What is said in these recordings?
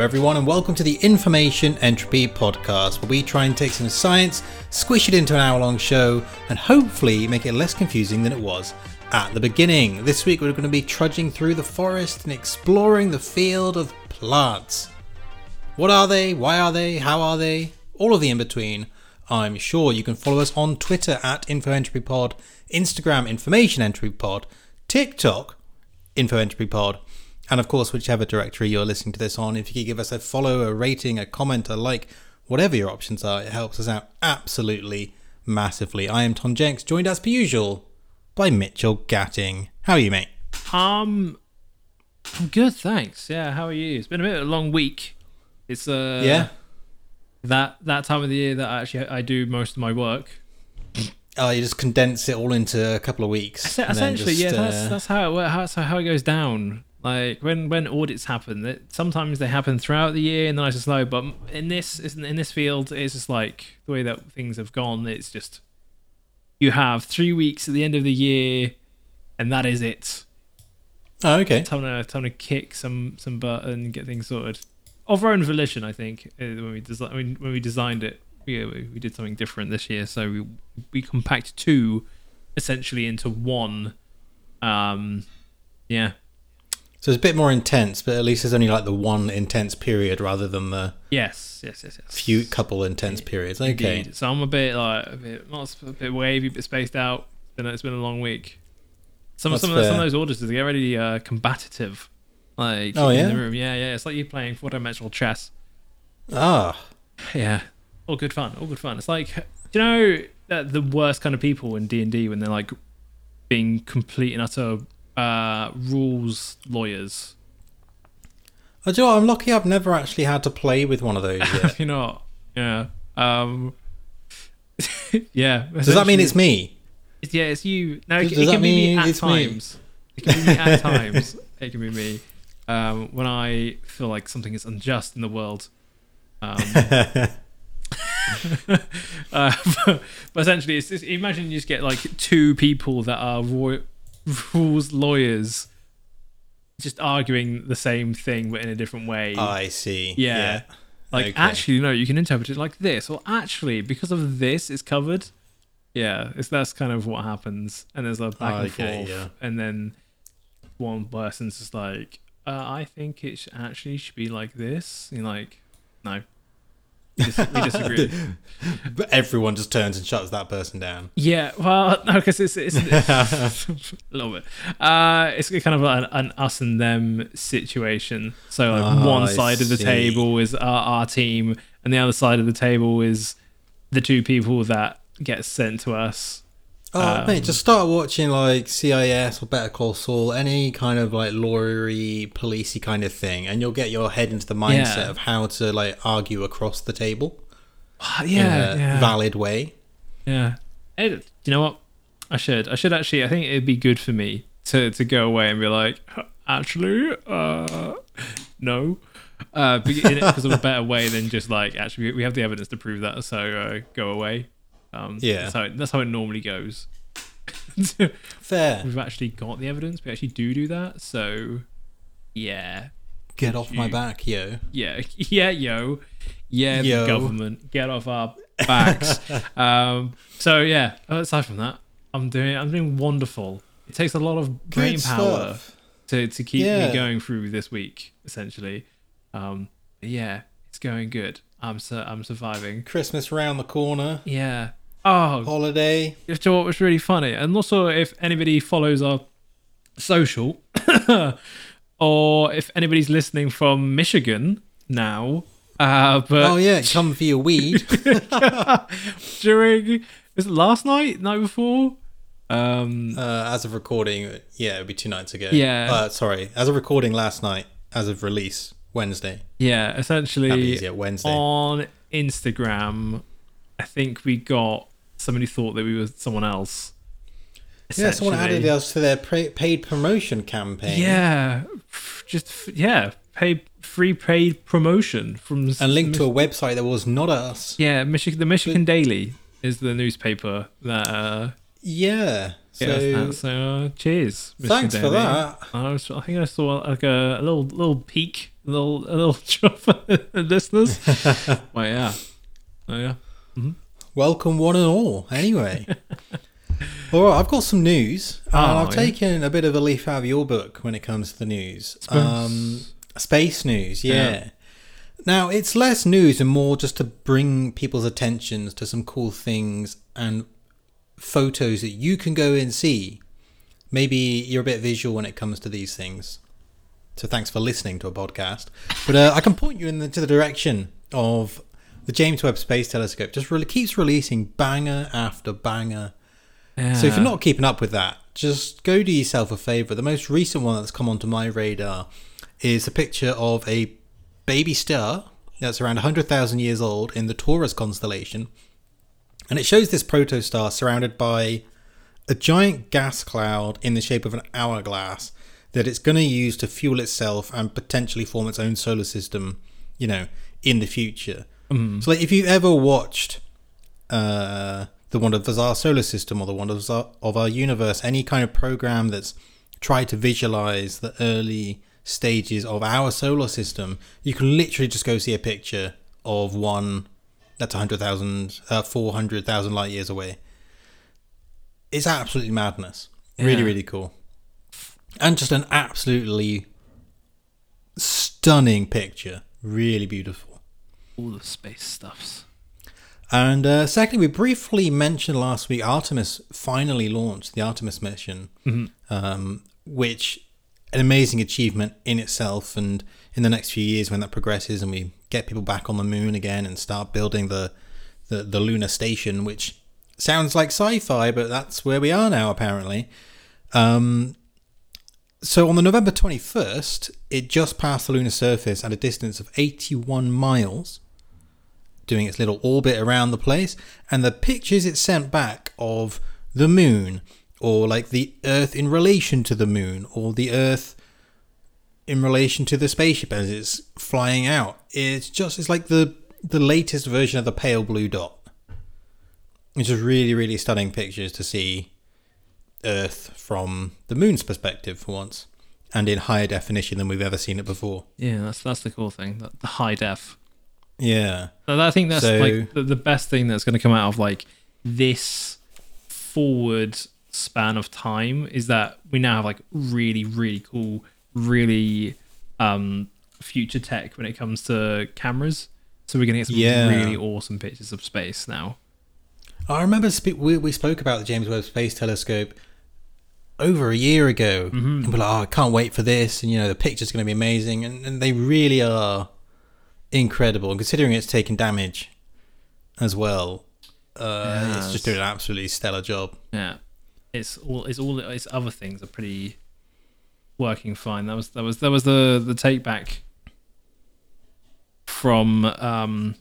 Everyone, and welcome to the Information Entropy podcast, where we try and take some science, squish it into an hour long show, and hopefully make it less confusing than it was at the beginning. This week, we're going to be trudging through the forest and exploring the field of plants. What are they? Why are they? How are they? All of the in between. I'm sure you can follow us on Twitter at InfoEntropyPod, Instagram Information Entropy Pod, TikTok InfoEntropyPod, and of course, whichever directory you're listening to this on. If you could give us a follow, a rating, a comment, a like, whatever your options are, it helps us out absolutely massively. I am Tom Jenks, joined as per usual by Mitchell Gatting. How are you, mate? Um, I'm good, thanks. Yeah, how are you? It's been a bit of a long week. It's uh yeah. that that time of the year that actually I do most of my work. Oh, you just condense it all into a couple of weeks. Es- and then Essentially, just, yeah, that's uh, that's how it wo- how, that's how it goes down. Like when when audits happen, that sometimes they happen throughout the year and I just slow. But in this isn't in this field, it's just like the way that things have gone. It's just you have three weeks at the end of the year, and that is it. Oh, okay. time to time to kick some some butt and get things sorted of our own volition. I think uh, when we desi- when, when we designed it, we, we did something different this year. So we we compact two essentially into one. Um, yeah, So it's a bit more intense, but at least there's only like the one intense period rather than the yes, yes, yes, yes. few couple intense periods. Okay. Indeed. So I'm a bit like a bit not a bit wavy, a bit spaced out. It's been a, it's been a long week. Some That's some of, some of those orders they get really uh, combative. Like Oh, in yeah? the room, yeah, yeah. It's like you're playing four dimensional chess. Ah, Yeah, all good fun, all good fun. It's like, you know that the worst kind of people in D and D when they're like being complete and utter uh, rules lawyers. I do. you know what, I'm lucky. I've never actually had to play with one of those yet. you know, yeah, um, yeah. Does that mean it's me? It's, yeah, it's you. No, it, it can be me at it's me? times. It can be me at times. It can be me um, when I feel like something is unjust in the world. Um, uh, but, but essentially, it's just, imagine you just get like two people that are rules lawyers, just arguing the same thing but in a different way. I see. Yeah. like okay. actually, no, you can interpret it like this, or actually, because of this, it's covered. Yeah, it's that's kind of what happens, and there's a back and Okay, forth, yeah. and then one person's just like, uh, "I think it actually should be like this." And you're like, "No, dis- we disagree." But everyone just turns and shuts that person down. yeah, well, no, because it's, it's a little bit. Uh, it's kind of an, an us and them situation. So like Oh, one I side of the see. table is our, our team, and the other side of the table is the two people that get sent to us. Oh, Um, mate, just start watching like CSI or Better Call Saul, any kind of like lawyery, policey kind of thing, and you'll get your head into the mindset Yeah. of how to like argue across the table Ah, in yeah, a yeah, valid way. yeah. Do you know what? I should. I should actually. I think it'd be good for me to to go away and be like, actually, uh, no. Uh, because of a better way than just like actually we have the evidence to prove that, so uh, go away. Um, Yeah. That's how it, that's how it normally goes. Fair. We've actually got the evidence. We actually do do that. So, yeah, Get off my back, yo. yeah, yeah, yo, yeah, Yo. the government, get off our backs. um, so yeah. Aside from that, I'm doing I'm doing wonderful. It takes a lot of brain Good power stuff. to to keep Yeah. me going through this week. Essentially, um, yeah, it's going good. I'm su- I'm surviving. Christmas round the corner. Yeah. Oh, Holiday. you know what was really funny, and also if anybody follows our social, or if anybody's listening from Michigan now, uh, but Oh yeah, come for your weed. during was it last night, night before? Um, uh, as of recording, yeah, it'd be two nights ago. Yeah. Uh, sorry, as of recording last night. As of release, Wednesday. yeah, That'd be essentially easier. Wednesday. on Instagram, I think we got somebody thought that we were someone else. Yeah, someone added us to their paid promotion campaign. Yeah, just yeah, paid free paid promotion from And linked to a website that was not us. yeah, Michigan. The Michigan Daily is the newspaper that. Uh, Yeah. So so uh, cheers. Michigan thanks for that. I, was, I think I saw like a, a little little peek A little, a little drop listeners. well, yeah. Oh, yeah. Welcome, one and all. Anyway. all right, I've got some news. Uh, Oh, I've yeah. taken a bit of a leaf out of your book when it comes to the news. Space. Um, space news, yeah. Yeah. Now, it's less news and more just to bring people's attentions to some cool things and photos that you can go and see. Maybe you're a bit visual when it comes to these things. So thanks for listening to a podcast. But uh, I can point you in the, to the direction of the James Webb Space Telescope. Just really keeps releasing banger after banger. yeah. So if you're not keeping up with that, just go do yourself a favor. The most recent one that's come onto my radar is a picture of a baby star that's around 100,000 years old in the Taurus constellation. And it shows this protostar surrounded by a giant gas cloud in the shape of an hourglass that it's going to use to fuel itself and potentially form its own solar system, you know, in the future. So, like, if you've ever watched uh, the wonders of our solar system or the wonders of our, of our universe, any kind of program that's tried to visualize the early stages of our solar system, you can literally just go see a picture of one that's 100,000, uh, 400,000 light years away. It's absolutely madness. Really, really cool. And just an absolutely stunning picture. Really beautiful. All the space stuffs. And uh, secondly, we briefly mentioned last week Artemis finally launched the Artemis mission, um, which an amazing achievement in itself. And in the next few years, when that progresses and we get people back on the moon again and start building the the, the lunar station, which sounds like sci-fi, but that's where we are now apparently. Um, so on the November 21st, it just passed the lunar surface at a distance of 81 miles doing its little orbit around the place, and the pictures it sent back of the moon, or like the Earth in relation to the moon, or the Earth in relation to the spaceship as it's flying out. It's just it's like the the latest version of the pale blue dot. It's just really, really stunning pictures to see Earth from the moon's perspective for once, and in higher definition than we've ever seen it before. Yeah, that's that's the cool thing. The, the high def. Yeah. So I think that's So- like the, the best thing that's going to come out of like this forward span of time is that we now have like really really cool, really um future tech when it comes to cameras. So we're going to get some Yeah. really awesome pictures of space now. I remember spe- we, we spoke about the James Webb Space Telescope over a year ago, and we're like, "Oh, I can't wait for this!" And you know, the picture's going to be amazing, and, and they really are incredible. And considering it's taken damage as well, uh, it's just doing an absolutely stellar job. Yeah, it's all it's all its other things are pretty working fine. That was that was that was the the take back from um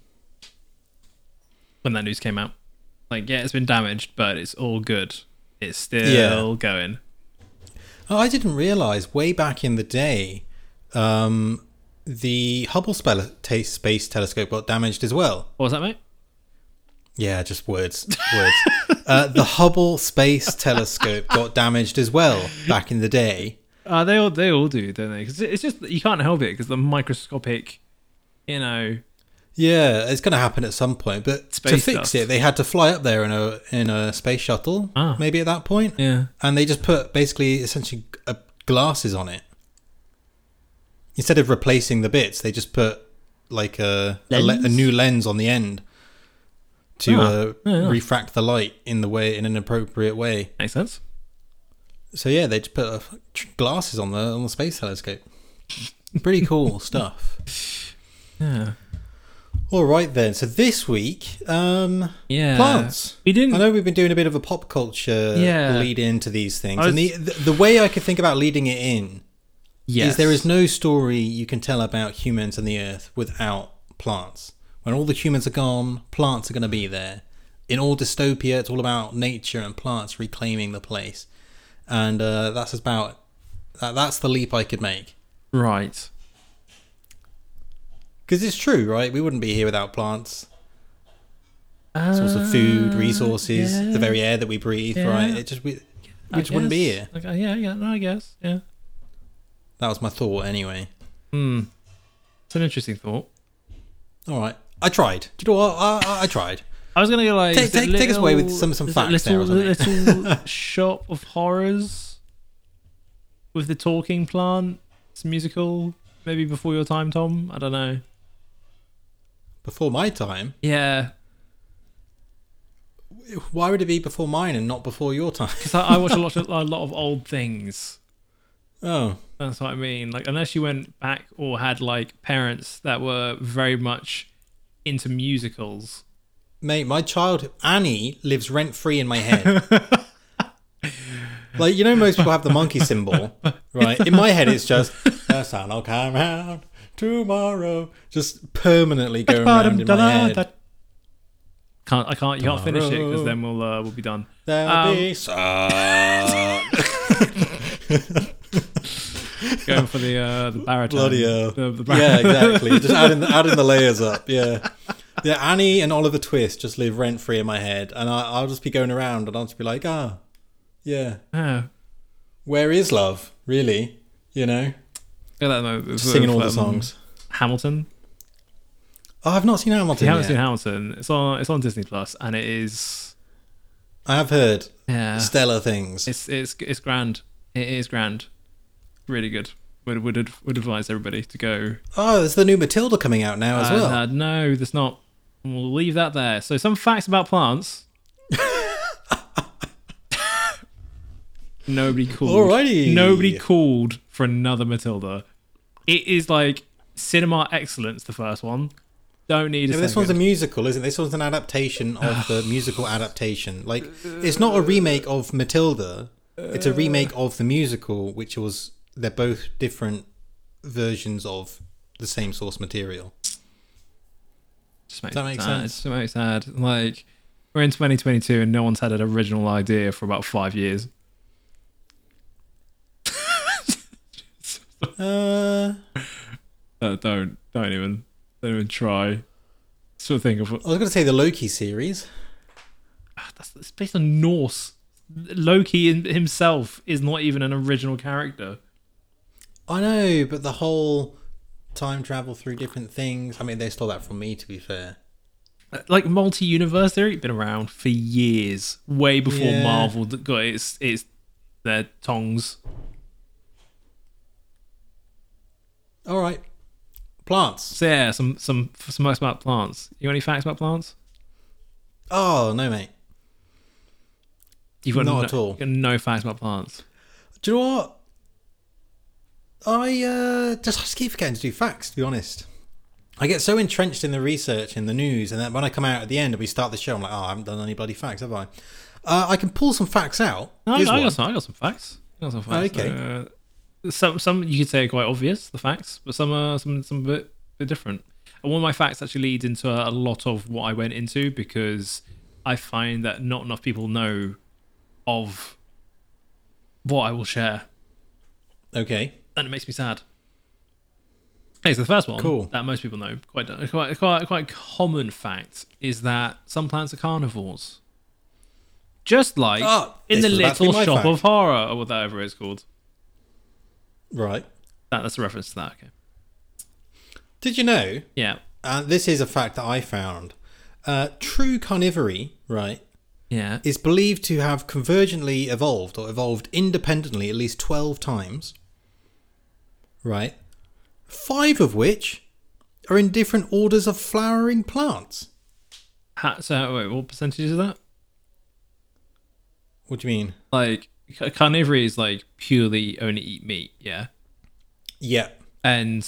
when that news came out. Like, yeah, it's been damaged, but it's all good. It's still Yeah. going. Oh, I didn't realize way back in the day, um, the Hubble Space Telescope got damaged as well. What was that, mate? Yeah, just words. Words. uh, the Hubble Space Telescope got damaged as well back in the day. Uh, they all they all do, don't they? Because it's just you can't help it because the microscopic, you know, Yeah, it's going to happen at some point. But to fix dust. it, they had to fly up there in a in a space shuttle, Ah. maybe at that point, yeah. and they just put basically essentially uh, glasses on it instead of replacing the bits. They just put like a a, le- a new lens on the end to Ah, uh, yeah, yeah. refract the light in the way in an appropriate way. Makes sense. So yeah, they just put uh, glasses on the on the space telescope. Pretty cool stuff. Yeah. All right then. So this week, um, Yeah. plants. We didn't. I know we've been doing a bit of a pop culture Yeah. lead into these things, I and the the way I could think about leading it in Yes. is there is no story you can tell about humans and the earth without plants. When all the humans are gone, plants are going to be there. In all dystopia, it's all about nature and plants reclaiming the place, and uh, that's about that, that's the leap I could make. right. Because it's true, right? We wouldn't be here without plants. Source of food, resources, Uh, yeah. the very air that we breathe, Yeah. right? It just we, we just wouldn't be here. Okay, yeah, yeah, no, I guess, yeah. That was my thought, anyway. Hmm. It's an interesting thought. All right. I tried. Do you know what? I, I, I tried. I was gonna go like Take- is it take- take us away with some- some facts there Little, or something. little shop of horrors with the talking plant. It's musical. Maybe before your time, Tom. I don't know. Before my time. Yeah, Why would it be before mine and not before your time? because I, I watch a lot of a lot of old things. Oh. That's what I mean. Like, unless you went back or had like parents that were very much into musicals. Mate, my child Annie lives rent free in my head. like you know, most people have the monkey cymbal, right? In my head, it's just the sun will come out tomorrow, just permanently going around in my head. Can't I can't you can't finish it because then we'll uh, we'll be done. There'll Um, be sun. Going for the uh, the baritone. Bloody hell. The, the yeah, exactly. Just adding the, adding the layers up. Yeah, yeah. Annie and Oliver Twist just live rent free in my head, and I, I'll just be going around, and I'll just be like, ah, yeah. Yeah. Where is love? Really? You know, at that moment. with, singing all the um, songs. Hamilton. Oh, I've not seen Hamilton you haven't yet. seen Hamilton, it's on it's on Disney Plus, and it is I have heard yeah, stellar things. it's it's it's grand. It is grand. Really good. Would would would advise everybody to go. Oh, there's the new Matilda coming out now as Uh, well. uh, no, there's not. We'll leave that there. So some facts about plants. Nobody called. Alrighty. Nobody called for another Matilda. It is like cinema excellence. The first one. Don't need Yeah, this one's a musical, isn't it? This one's an adaptation of the musical adaptation. Like, it's not a remake of Matilda. It's a remake of the musical, which was they're both different versions of the same source material. Just makes Does that me make sense? It makes sad. Like we're in 2022 and no one's had an original idea for about five years. Uh, Uh, don't don't even don't even try. Sort of think of I was going to say the Loki series. Ah, that's it's based on Norse. Loki himself is not even an original character. I know, but the whole time travel through different things. I mean, they stole that from me, to be fair. Uh, Like multi-universe theory, been around for years, way before Yeah. Marvel that got its its their tongs. All right, plants. So yeah, some some some facts about plants. You got any facts about plants? Oh no, mate. You've got Not no, at all. no facts about plants. Do you know what? I uh, just, I just keep forgetting to do facts. To be honest, I get so entrenched in the research and the news, and then when I come out at the end and we start the show, I'm like, oh, I haven't done any bloody facts, have I? Uh, I can pull some facts out. No, I, got some. I got some facts. I got some facts. okay. Uh, some some you could say are quite obvious the facts, but some are some some a bit, bit different. And one of my facts actually leads into a lot of what I went into because I find that not enough people know of what I will share, Okay. And it makes me sad. Okay, so the first one Cool. that most people know, quite quite quite quite common fact, is that some plants are carnivores. Just like Oh, in the was about to be little shop fact. of horror, or whatever it's called. Right. That, that's a reference to that. Okay. Did you know? Yeah. Uh, this is a fact that I found. Uh, true carnivory, right, Yeah. is believed to have convergently evolved or evolved independently at least 12 times. Right? Five of which are in different orders of flowering plants. So wait, what percentage is that? What do you mean? Like ca- carnivory is like purely only eat meat. Yeah. Yeah. And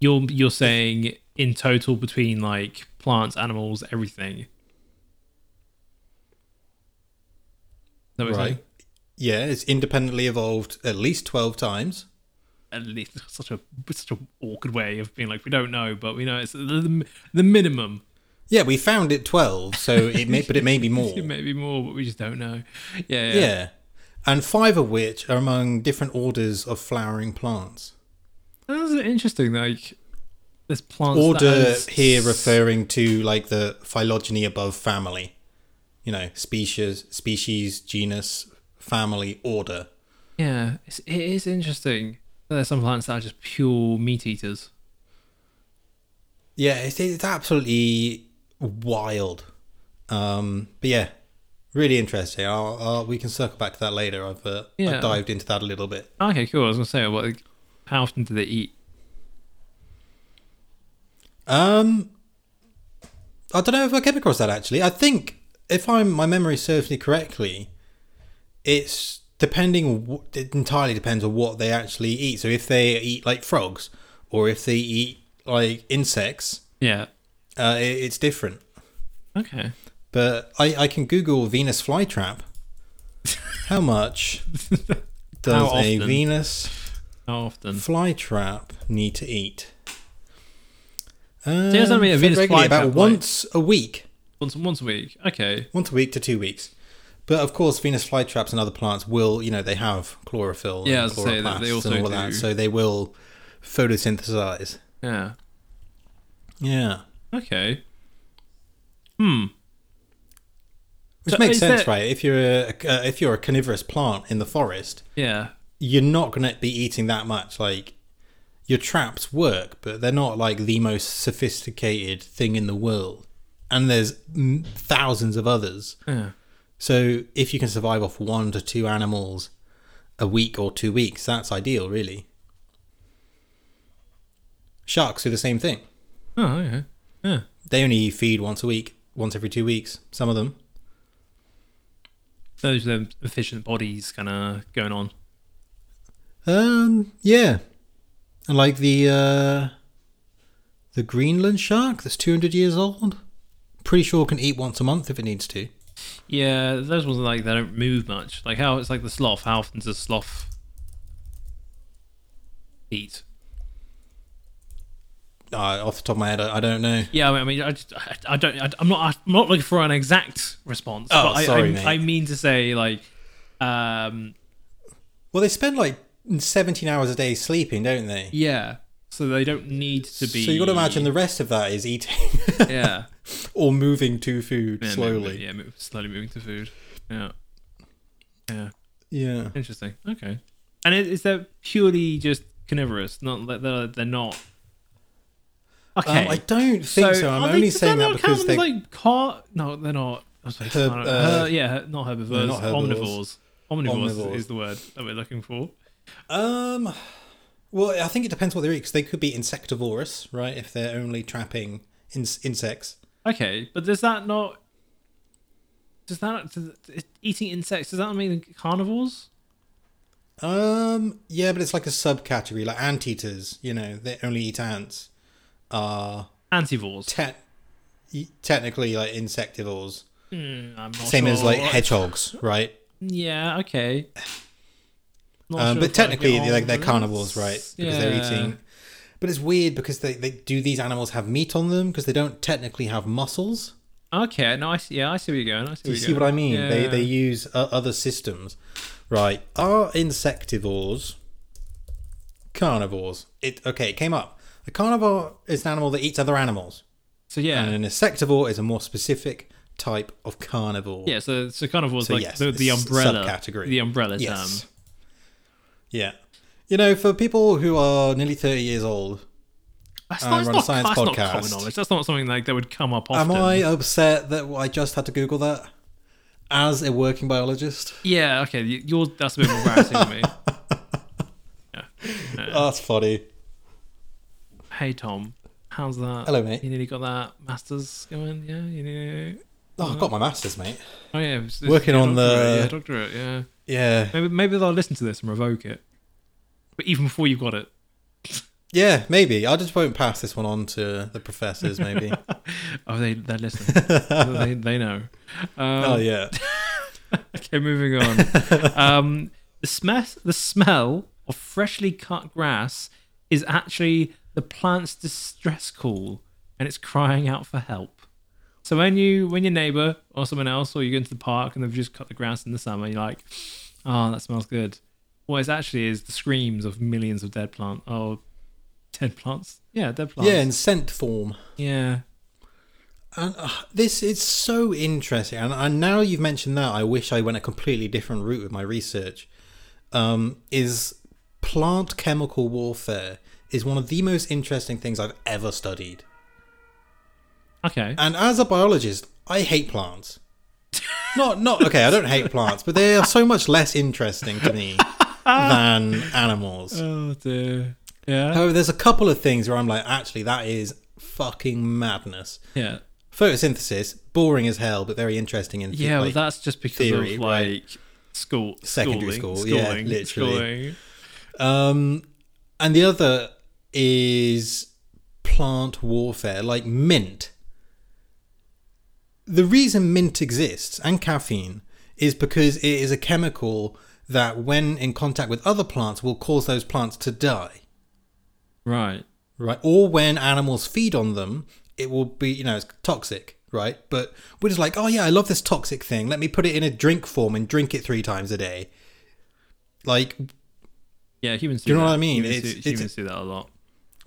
you're you're saying in total between like plants, animals, everything. That Right. saying? Yeah, it's independently evolved at least 12 times. At least such a such an awkward way of being like we don't know, but we know it's the, the minimum. Yeah, we found it 12, so it may, but it may be more. It may be more, but we just don't know. Yeah. Yeah. Yeah. And five of which are among different orders of flowering plants. That's interesting. Like this plant Order has- here referring to like the phylogeny above family. You know, species, species, genus, family, order. Yeah, it's, it is interesting. There's some plants that are just pure meat eaters. Yeah, it's, it's absolutely wild. Um, but yeah, really interesting. I'll, I'll, we can circle back to that later. I've, uh, Yeah. I've dived into that a little bit. Okay, cool. I was gonna say, what? How often do they eat? Um, I don't know if I came across that actually. I think if I'm my memory serves me correctly, it's depending. It entirely depends on what they actually eat. So if they eat like frogs, or if they eat like insects, Yeah. uh, it, it's different. Okay. But I, I can Google Venus flytrap. How much does How a? Venus How often? flytrap need to eat? Um, I mean, a Venus flytrap, about like- once a week. Once once a week. Okay. once a week to two weeks. But of course, Venus flytraps and other plants will, you know, they have chlorophyll. Yeah, and say they chloroplasts also and all of that, so they will photosynthesize. Yeah. Yeah, Okay. Hmm. which So makes sense, there- right? If you're a uh, if you're a carnivorous plant in the forest, Yeah. you're not going to be eating that much. Like your traps work, but they're not like the most sophisticated thing in the world. And there's thousands of others. Yeah. So if you can survive off one to two animals a week or two weeks, that's ideal, really. Sharks do the same thing. Oh, okay. Yeah. They only feed once a week, once every two weeks. Some of them. Those are the efficient bodies kind of going on. Um, yeah, and like the uh, the Greenland shark that's two hundred years old. Pretty sure can eat once a month if it needs to. Yeah, those ones are like they don't move much. Like how it's like the sloth. How often does a sloth eat? Uh, off the top of my head, I, I don't know. Yeah, I mean, I just, I, I don't, I, I'm not, I'm not looking for an exact response. Oh, but I, sorry, I, mate. I mean to say, like, um, Well, they spend like seventeen hours a day sleeping, don't they? yeah. So they don't need to be. So you got to imagine the rest of that is eating yeah, or moving to food Yeah, slowly. yeah, move, slowly moving to food. Yeah, yeah, Yeah. interesting. Okay, and is, is that purely just carnivorous? Not that they're, they're not. Okay, Um, I don't think so. I'm are they- only saying that because count they. as, like car. No, they're not. Like, Herb- uh, uh, yeah, not herbivores. not herbivores. Omnivores. Omnivores, Omnivores. is the word that we're looking for. Um, well, I think it depends what they eat because they could be insectivorous, right? If they're only trapping in- insects. Okay, but does that not? Does that does, eating insects? Does that mean carnivores? Um, yeah, but it's like a subcategory, like anteaters. You know, they only eat ants. Are Antivores. te- technically like insectivores, I'm not same as like hedgehogs, right? Yeah. Okay. Um, sure but if I get technically, on they're like they're carnivores, right? Because they're Yeah. eating. But it's weird because they, they do these animals have meat on them because they don't technically have muscles. Okay. No, I see. Yeah, I see where you're going. I see. Do you see what I mean? They Yeah. they use uh, other systems, right? Are insectivores carnivores? It okay? It came up. A carnivore is an animal that eats other animals, So yeah. and an insectivore is a more specific type of carnivore. yeah. So so carnivores So like yes, the, the umbrella subcategory. The umbrella Yes. Yeah. You know, for people who are nearly thirty years old, That's Um, not, run a not, science that's not common knowledge. That's not something like that would come up often. am I upset that I just had to Google that as a working biologist? Yeah. Okay. you- Yours. That's a bit more embarrassing to me. Yeah. Yeah. Oh, that's funny. Hey Tom, how's that? Hello, mate. You nearly got that masters going? Yeah, you nearly. Oh, I've got my masters, mate. Oh yeah, it's- it's- Working on doctorate, the- yeah, doctorate. Yeah, Yeah, maybe maybe they'll listen to this and revoke it. But even before you've got it, yeah, maybe. I just won't pass this one on to the professors. Maybe. oh they they listen, they they know. Um, oh yeah. Okay, moving on. um, the smell the smell of freshly cut grass is actually the plant's distress call, and it's crying out for help. So when you when your neighbor or someone else or you go into the park and they've just cut the grass in the summer, you're like, oh, that smells good. What it actually is the screams of millions of dead plant oh dead plants. Yeah, dead plants. Yeah, in scent form. yeah. And uh, this is so interesting. And, and now you've mentioned that, I wish I went a completely different route with my research. Um, is plant chemical warfare is one of the most interesting things I've ever studied. Okay. And as a biologist, I hate plants. not not okay, I don't hate plants, but they are so much less interesting to me than animals. Oh dear. Yeah. However, there's a couple of things where I'm like, actually, that is fucking madness. Yeah. Photosynthesis, boring as hell, but very interesting in Yeah, well, that's just because theory, of right. like school, Secondary schooling, school, yeah, literally. schooling. Um, and the other is plant warfare, like mint. The reason mint exists and caffeine is because it is a chemical that, when in contact with other plants, will cause those plants to die. Right. Right. Or when animals feed on them, it will be, you know, it's toxic, right? But we're just like, oh yeah, I love this toxic thing. Let me put it in a drink form and drink it three times a day. Like, Yeah, humans. Do, you know that. what I mean? Humans, It's- do, it's- humans do that a lot.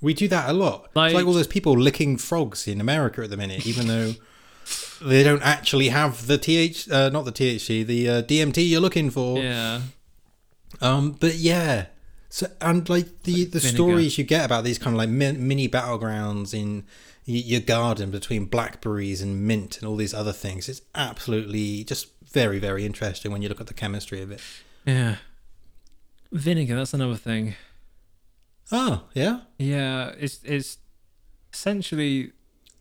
We do that a lot. Like- it's like all those people licking frogs in America at the minute, even though they don't actually have the th uh, not the THC, the uh, DMT you're looking for. Yeah. Um, but yeah. So and like the the Vinegar. stories you get about these kind of like min- mini battlegrounds in y- your garden between blackberries and mint and all these other things. It's absolutely just very very interesting when you look at the chemistry of it. Yeah. Vinegar. That's another thing. Oh yeah. Yeah, it's it's essentially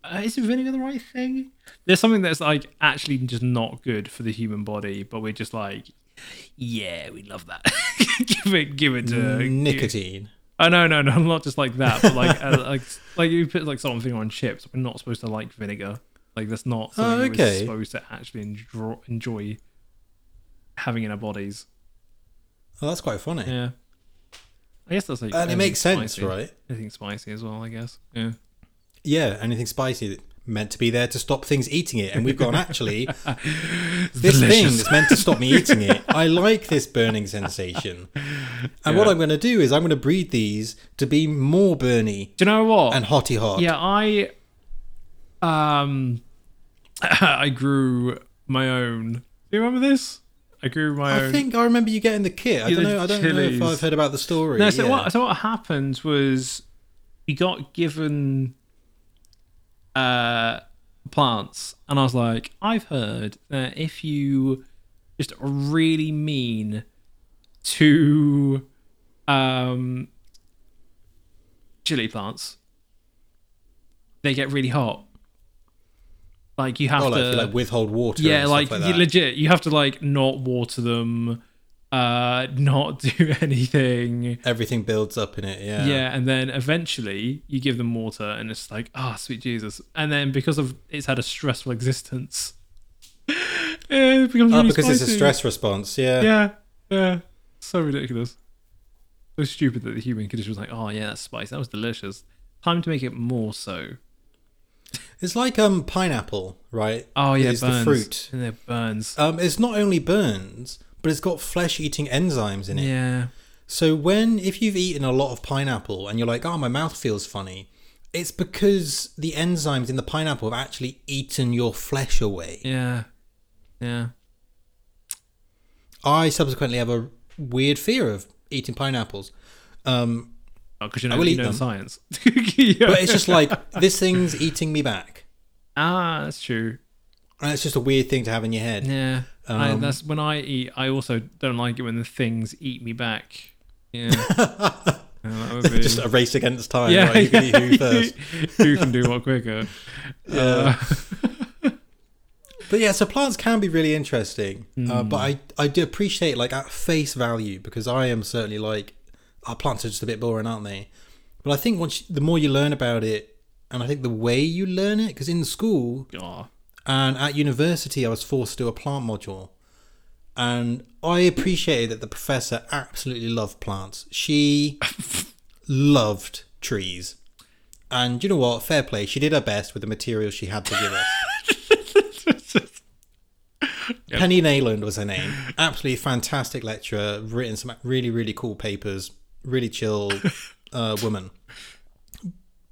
uh, is vinegar the right thing? There's something that's like actually just not good for the human body, but we're just like, yeah, we love that. give it, give it to Nicotine. Oh no, no, no, not just like that, but like uh, like like you put like something on chips. We're not supposed to like vinegar. Like that's not something Oh, we're okay. supposed to actually enjoy, enjoy having in our bodies. Oh, that's quite funny. Yeah. I guess that's like And it makes sense, spicy. right? Anything spicy as well, I guess. Yeah. Yeah, anything spicy meant to be there to stop things eating it. And we've gone, actually, this thing delicious. that's meant to stop me eating it, I like this burning sensation. And what I'm going to do is I'm going to breed these to be more burny Do you know what? and hotty hot. Yeah, I um I grew my own. Do you remember this? I grew my own I own. think I remember you getting the kit. I Yeah, don't the know. I don't know if chilies. I've heard about the story. no, so yeah. what so what happened was we got given uh plants and I was like, I've heard that if you just really mean to um chili plants, they get really hot. Like you have Oh, to like withhold water. yeah, like, like, legit, you have to like not water them, uh, not do anything. everything builds up in it. Yeah. Yeah. and then eventually you give them water, and it's like, ah, sweet Jesus. And then because of it's had a stressful existence, it becomes Oh, really because it's a stress response. Yeah. Yeah, yeah, so ridiculous. So stupid that the human condition was like, oh yeah, that's spicy. That was delicious. Time to make it more so. It's like um pineapple, right? Oh yeah, the burns. fruit. and it burns. Um, it's not only burns, but it's got flesh-eating enzymes in it. yeah. So when if you've eaten a lot of pineapple and you're like, oh, my mouth feels funny, it's because the enzymes in the pineapple have actually eaten your flesh away. Yeah. Yeah. I subsequently have a weird fear of eating pineapples. Um, because you I know, will you eat know them. science. Yeah. but it's just like this thing's eating me back, ah, that's true. And it's just a weird thing to have in your head. Yeah, I, Um, that's when I eat. I also don't like it when the things eat me back. Yeah, Yeah, be- just a race against time. yeah, right? Who can eat who first? who can do what quicker? Uh, But yeah, so plants can be really interesting. Uh, Hmm. but I, I do appreciate like at face value because I am certainly like, our plants are just a bit boring, aren't they? But I think once you, the more you learn about it, and I think the way you learn it, because in school oh, and at university, I was forced to do a plant module, and I appreciated that the professor absolutely loved plants. She loved trees, and you know what? Fair play. She did her best with the material she had to give us. Penny Nayland was her name. Absolutely fantastic lecturer. Written some really really cool papers. Really chill uh, woman.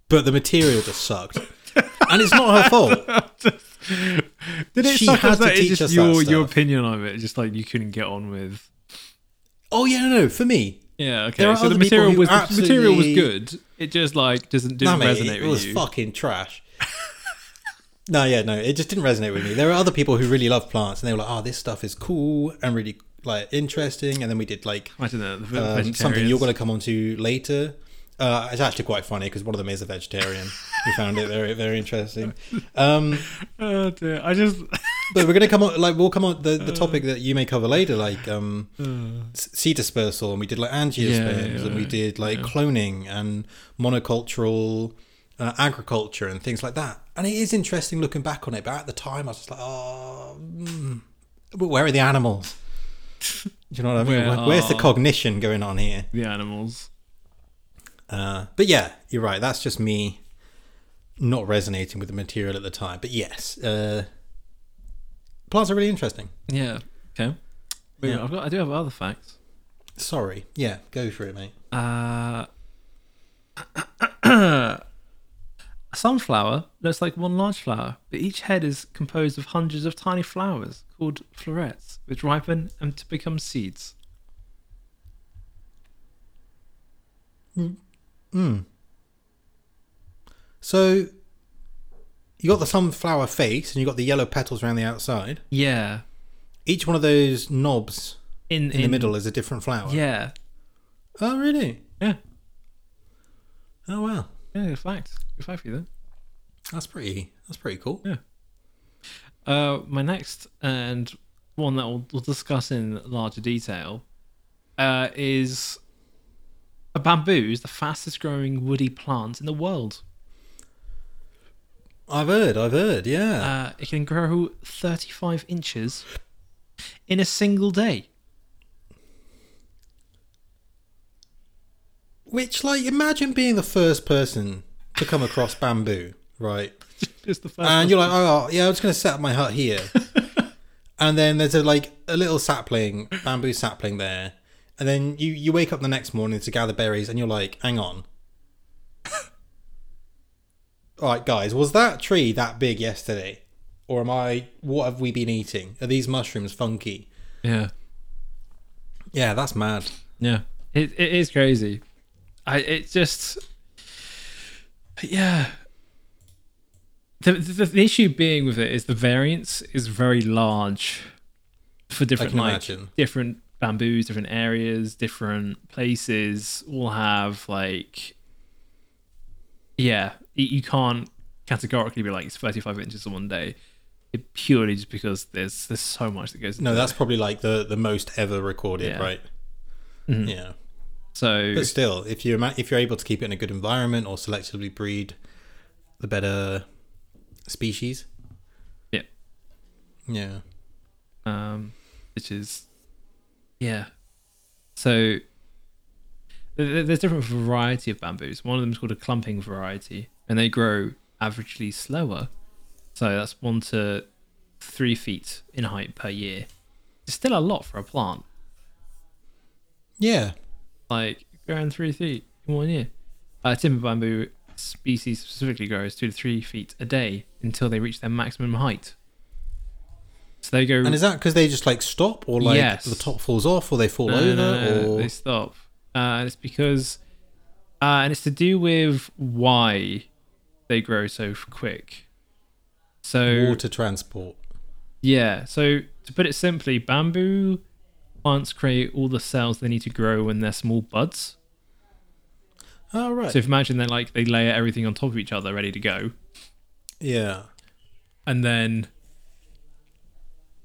But the material just sucked, and it's not her fault. did it She suck had to that it's teach just us that your your opinion of it? Just like you couldn't get on with. Oh yeah, no, no. For me, Yeah, okay. So the material was the material was good. It just like doesn't didn't mate, resonate it with was you. fucking trash. No, yeah, no, it just didn't resonate with me. There are other people who really love plants, and they were like, "Oh, this stuff is cool and really like interesting." And then we did like I don't know. Um, something you're going to come on to later. Uh, it's actually quite funny because one of them is a vegetarian. we found it very, very interesting. Um, Oh dear. I just. but we're going to come on, like, we'll come on the, the topic that you may cover later, like um, s- seed dispersal, and we did like angiosperms, yeah, and we did like yeah. cloning and monocultural uh, agriculture and things like that. And it is interesting looking back on it, but at the time I was just like, oh, mm, where are the animals? Do you know what I mean? Where where's the cognition going on here? the animals. Uh, but yeah, you're right. That's just me not resonating with the material at the time. But yes, uh, plants are really interesting. Yeah. Okay. Yeah. I've got. I do have other facts. Sorry. Yeah, go for it, mate. Uh, a sunflower looks like one large flower, but each head is composed of hundreds of tiny flowers called florets, which ripen and to become seeds. So you got the sunflower face and you got the yellow petals around the outside. Yeah. Each one of those knobs In in, the middle is a different flower. Yeah. Oh, really? Yeah. Oh, wow. Yeah. Good fact. Good fact for you then. That's pretty. That's pretty cool. Yeah. Uh, my next and one that we'll, we'll discuss in larger detail uh, is a bamboo is the fastest growing woody plant in the world. I've heard. I've heard. Yeah. Uh, it can grow 35 inches in a single day. Which, like, imagine being the first person to come across bamboo, right? Just the first. and you're like, oh yeah, I'm just gonna set up my hut here. and then there's a like a little sapling, bamboo sapling there, and then you you wake up the next morning to gather berries, and you're like, hang on. All right, guys, was that tree that big yesterday, or am I? What have we been eating? Are these mushrooms funky? yeah, Yeah, that's mad. yeah, it it is crazy. I it just yeah. The, the the issue being with it is the variance is very large for different like imagine. different bamboos, different areas, different places will have like yeah, you, can't categorically be like it's 35 inches in one day. It purely just because there's there's so much that goes. No, that's it. probably like the the most ever recorded, Yeah. right? Mhm. Yeah. so But still, if you're if you're able to keep it in a good environment or selectively breed the better species, Yeah. yeah, um, which is yeah. So th- th- there's different variety of bamboos. One of them is called a clumping variety, and they grow averagely slower. So that's one to three feet in height per year. It's still a lot for a plant. yeah. Like growing three feet in one year. Uh, timber bamboo species specifically grows two to three feet a day until they reach their maximum height. So they go. And is that because they just like stop, or like Yes. the top falls off, or they fall No, over, no, no, or they stop. Uh, and it's because, uh, and it's to do with why they grow so quick. So water transport? yeah, so to put it simply, bamboo plants create all the cells they need to grow when they're small buds. Oh right, So if you imagine that like they layer everything on top of each other, ready to go, yeah. and then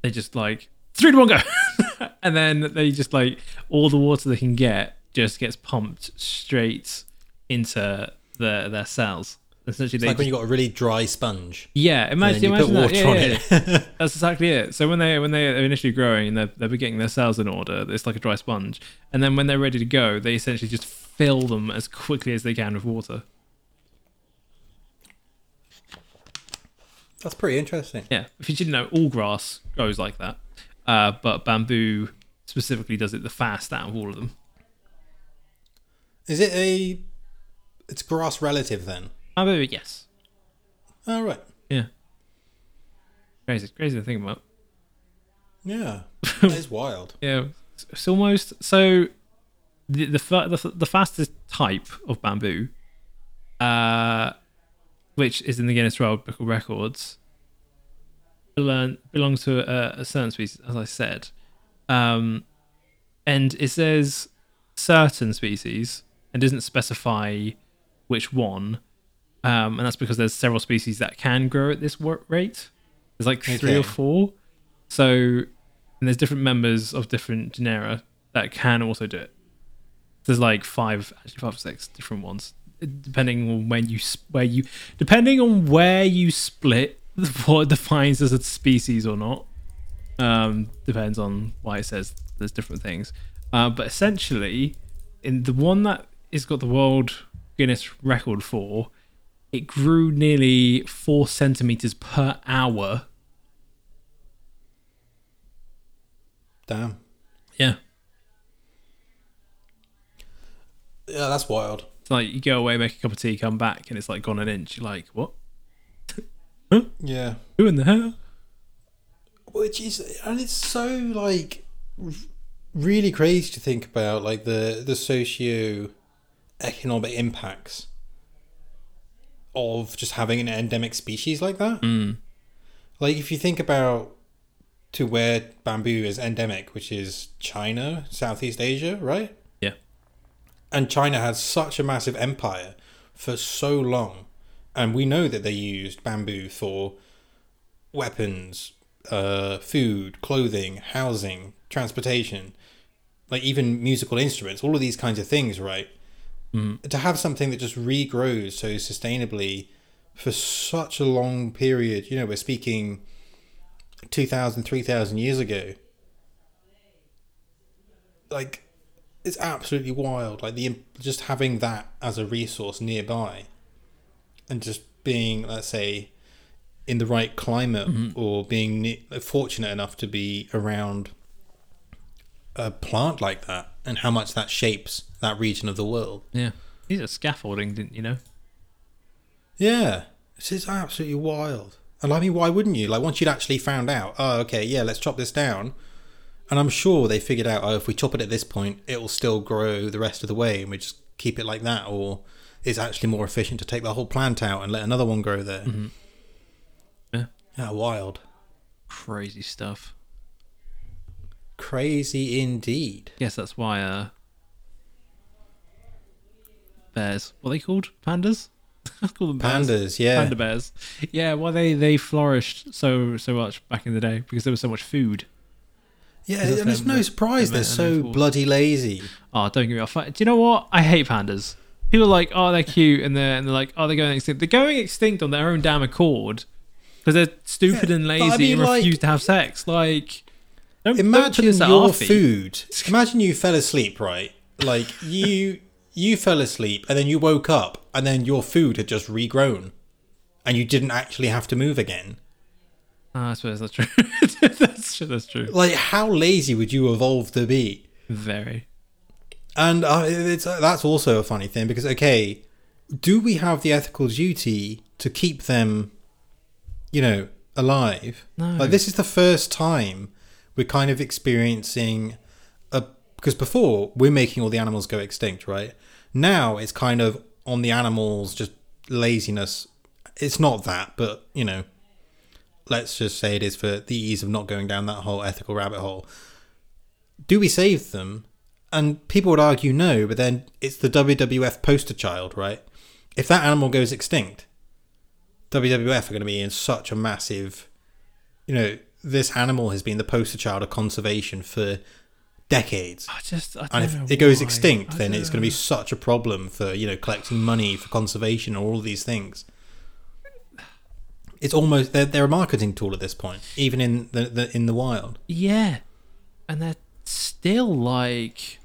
they just like three to one go, and then they just like all the water they can get just gets pumped straight into their their cells. Essentially, It's like when just- you got a really dry sponge, yeah, imagine, you put water that. Yeah, on yeah, yeah. it. That's exactly it. So when they when they are initially growing and they're they're getting their cells in order, it's like a dry sponge. And then when they're ready to go, they essentially just fill them as quickly as they can with water. That's pretty interesting. Yeah, if you didn't know, all grass grows like that, uh, but bamboo specifically does it the fast out of all of them. Is it a? It's grass relative then. Bamboo, yes, Oh right, yeah. Crazy, crazy to think about. yeah. that is wild. Yeah, it's- it's almost so. The the the, the fastest type of bamboo, uh, which is in the Guinness World Book of Records, belong, belongs to a, a certain species, as I said. Um, and it says certain species and doesn't specify which one. Um, and that's because there's several species that can grow at this rate. There's like three or four. So, and there's different members of different genera that can also do it. There's like five, actually five or six different ones, depending on when you where you, depending on where you split what defines as a species or not. Um, depends on why it says there's different things. Uh, but essentially, in the one that it's got the world Guinness record for, it grew nearly four centimeters per hour. Damn. Yeah. Yeah, that's wild. It's like you go away, make a cup of tea, come back, and it's like gone an inch. You're like, what? Yeah. Who in the hell? Which is, and it's so like really crazy to think about, like the the socio economic impacts of just having an endemic species like that. Mm. Like if you think about to where bamboo is endemic, which is China, Southeast Asia, right? And China had such a massive empire for so long, and we know that they used bamboo for weapons, uh, food, clothing, housing, transportation, like even musical instruments, all of these kinds of things, right? Mm. To have something that just regrows so sustainably for such a long period, you know, we're speaking 2,000, 3,000 years ago. Like, it's absolutely wild. Like, the just having that as a resource nearby and just being, let's say, in the right climate mm-hmm. or being ne- fortunate enough to be around a plant like that and how much that shapes that region of the world. Yeah. These are scaffolding, didn't you know? Yeah, it's, is absolutely wild. And I mean, why wouldn't you? Like, once you'd actually found out, oh, okay, yeah, let's chop this down. And I'm sure they figured out, oh, if we chop it at this point, it will still grow the rest of the way, and we just keep it like that. Or it's actually more efficient to take the whole plant out and let another one grow there. Yeah. Yeah, wild. Crazy stuff. Crazy indeed. Yes, that's why uh bears. What are they called? Pandas? I call them bears. Pandas, yeah. Panda bears. Yeah, well they they flourished so so much back in the day because there was so much food. Yeah, and it's no surprise they're so bloody lazy. Oh, don't get me off. Do you know what? I hate pandas. People are like, oh, they're cute, and they're and they're like, oh, they're going extinct. They're going extinct on their own damn accord because they're stupid Yeah, and but I lazy mean, and like- refuse to have sex. Like, don't, don't Imagine your our food. Imagine you fell asleep, right? Like you you fell asleep and then you woke up and then your food had just regrown and you didn't actually have to move again. Ah, I suppose that's true. that's true. That's true. Like how lazy would you evolve to be? Very. And uh, it's uh, that's also a funny thing because okay, do we have the ethical duty to keep them, you know, alive? No. Like this is the first time we're kind of experiencing a because before we're making all the animals go extinct, right? Now it's kind of on the animals just laziness. It's not that, but you know, let's just say it is for the ease of not going down that whole ethical rabbit hole. Do we save them? And people would argue no, but then it's the WWF poster child, right? If that animal goes extinct, WWF are going to be in such a massive, you know, this animal has been the poster child of conservation for decades. I just. I And if it goes why. extinct, then it's going to be such a problem for, you know, collecting money for conservation or all of these things. It's almost they're, they're a marketing tool at this point, even in the, the in the wild. Yeah, and they're still like.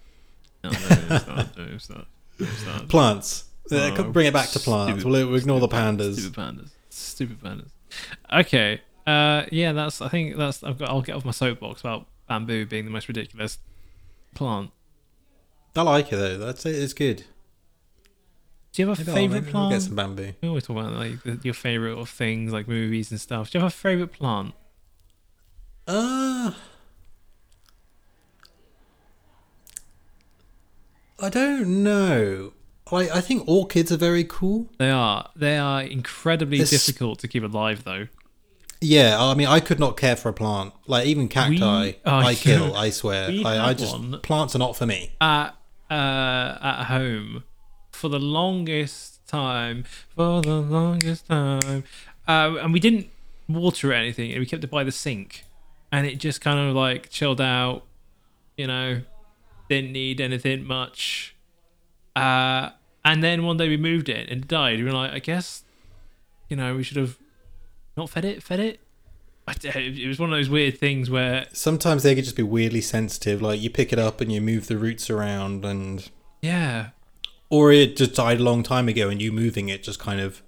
No, no, it's not. No, it's not. It's not. Plants. Uh, Oh, bring it back to plants. stupid- We'll, we'll ignore the pandas. Stupid pandas. Stupid pandas. Okay. Uh, yeah, that's. I think that's. I've got. I'll get off my soapbox about bamboo being the most ridiculous plant. I like it though. That's it. It's good. Do you have a Maybe I'll- favorite maybe I'll plant? get some bamboo. We always talk about like your favorite of things, like movies and stuff. Do you have a favorite plant? Uh, I don't know. I I think orchids are very cool. They are. They are incredibly This- difficult to keep alive, though. Yeah, I mean, I could not care for a plant. Like even cacti, We- oh, I kill. I swear. We I, I just one. plants are not for me. at uh, at home for the longest time. For the longest time, uh, and we didn't water or anything, and we kept it by the sink, and it just kind of like chilled out. You know, didn't need anything much. Uh, and then one day we moved it and it died. We were like, I guess, you know, we should have not fed it. Fed it. It was one of those weird things where Sometimes they could just be weirdly sensitive. Like you pick it up and you move the roots around, and yeah. Or it just died a long time ago, and you moving it just kind of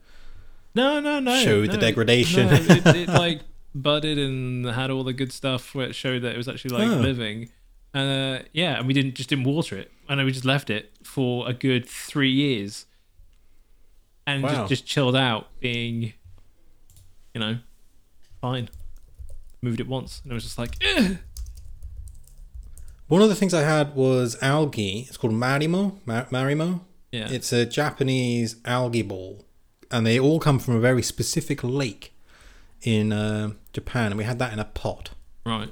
No, no, no. Showed the degradation. No, it, it like budded and had all the good stuff where it showed that it was actually like Oh. living. Uh, yeah, and we didn't just didn't water it, and we just left it for a good three years, and Wow. just just chilled out, being, you know, fine. Moved it once, and it was just like, "Ugh." One of the things I had was algae. It's called marimo. Mar- marimo. Yeah, It's a Japanese algae ball, and they all come from a very specific lake in uh, Japan. And we had that in a pot, right.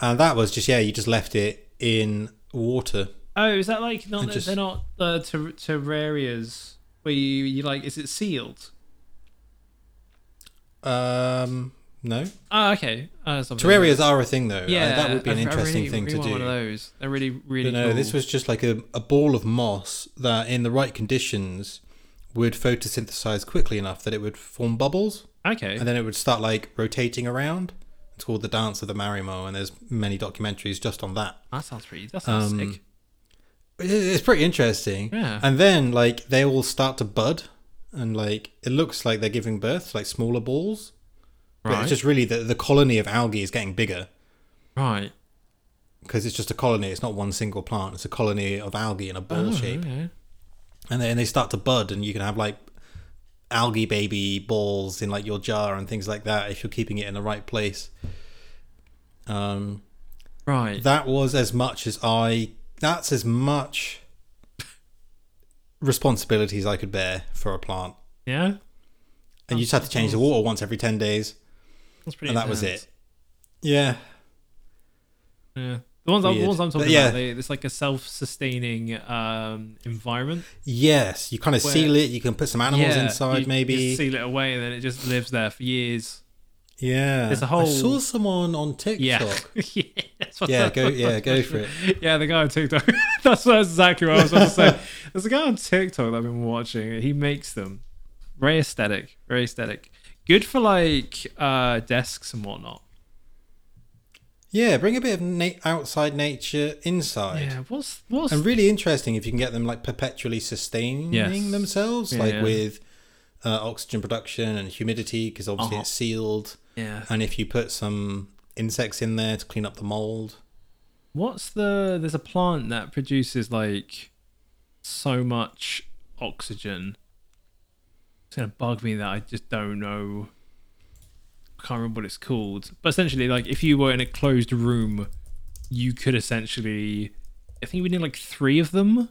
and that was just yeah, you just left it in water. Oh, is that like not? Just- They're not uh, ter- terrarias where you you like? Is it sealed? Um, no, Oh, okay. Uh, terrarias are a thing though. Uh, Yeah, that would be an I- I interesting really- thing really to want do. One of those. They're really, really. But no, cool. this was just like a, a ball of moss that, in the right conditions, would photosynthesize quickly enough that it would form bubbles, okay. and then it would start like rotating around. It's called the Dance of the Marimo, and there's many documentaries just on that. That sounds pretty. That sounds Um, sick. It's pretty interesting. Yeah. And then like they all start to bud, and like it looks like they're giving birth like smaller balls. But it's just really the the colony of algae is getting bigger Right. because it's just a colony. It's not one single plant. It's a colony of algae in a ball Oh, shape. okay. and then they start to bud and you can have like algae baby balls in like your jar and things like that if you're keeping it in the right place um Right. that was as much as i that's as much responsibilities i could bear for a plant yeah. and you just have to change the water once every 10 days That's pretty. and that was it yeah Yeah. The ones, I'm, the ones I'm talking yeah. about, they, it's like a self-sustaining um, environment. yes you kind of Where- seal it you can put some animals Yeah, inside you maybe Just seal it away, and then it just lives there for years. yeah There's a whole- I saw someone on tiktok Yeah. yeah. That's what yeah go yeah go for it Yeah, the guy on TikTok. that's, that's exactly what I was about to say. There's a guy on TikTok that I've been watching. He makes them very aesthetic, very aesthetic. Good for like uh, desks and whatnot. Yeah, bring a bit of na- outside nature inside. Yeah, what's what's And really interesting if you can get them like perpetually sustaining Yes. themselves, Yeah, like yeah. with uh, oxygen production and humidity, because obviously Uh-huh. it's sealed. yeah. And if you put some insects in there to clean up the mold. What's the? There's a plant that produces like so much oxygen. It's gonna bug me that I just don't know. I can't remember what it's called. But essentially, like if you were in a closed room, you could essentially. I think we need like three of them.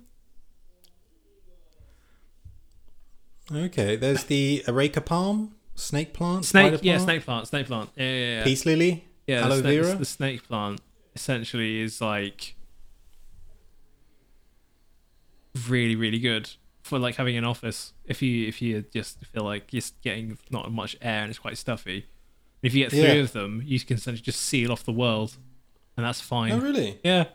Okay, there's the areca palm, snake plant, Snake, yeah, plant, snake plant, snake plant. Yeah, yeah, yeah. peace lily, yeah, aloe the snake, vera. the snake plant essentially is like really, really good for like having an office. If you if you just feel like you're getting not much air and it's quite stuffy, if you get three Yeah. of them, you can essentially just seal off the world, and that's fine. Oh, really? Yeah,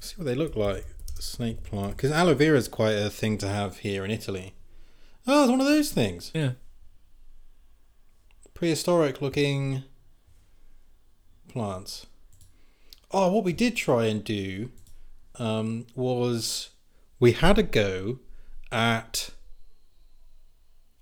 see what they look like. Snake plant, because aloe vera is quite a thing to have here in Italy. Oh, it's one of those things. yeah. prehistoric looking plants. Oh, what we did try and do um, was we had a go at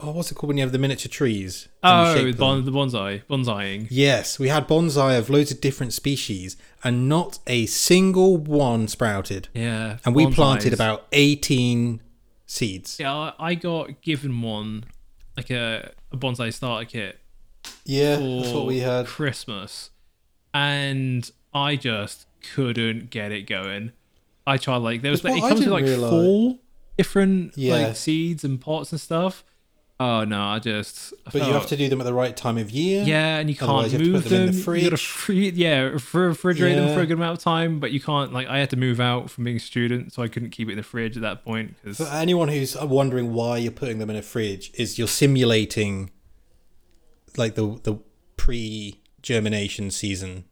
oh, what's it called when you have the miniature trees? Oh, the, bon- the bonsai, bonsaiing. Yes, we had bonsai of loads of different species, and not a single one sprouted. Yeah, And we bonsais. planted about eighteen seeds. Yeah, I got given one, like a, a bonsai starter kit Yeah, that's what we had. Christmas, and I just couldn't get it going. I try like there was like, it comes with like realise. four different Yeah. like seeds and pots and stuff, Oh no, I just. I But you have to do them at the right time of year. Yeah, and you can't you move them in them. the You gotta free, yeah, for refrigerate them for a good amount of time, but you can't. Like, I had to move out from being a student, so I couldn't keep it in the fridge at that point because For anyone who's uh, wondering why you're putting them in a fridge, is you're simulating like the the pre germination season.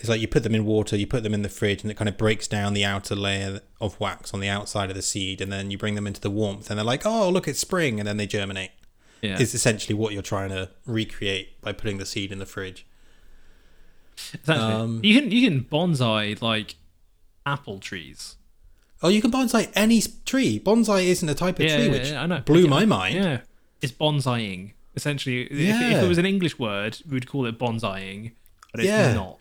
It's like you put them in water, you put them in the fridge, and it kind of breaks down the outer layer of wax on the outside of the seed, and then you bring them into the warmth, and they're like, "Oh, look, it's spring," and then they germinate. yeah, Is essentially what you're trying to recreate by putting the seed in the fridge. exactly. um, you can you can bonsai like apple trees. Oh, you can bonsai any tree. Bonsai isn't a type of Yeah, tree, yeah, which I know. blew my mind. Yeah, it's bonsaiing essentially. If, if it was an English word, we would call it bonsaiing, but it's not,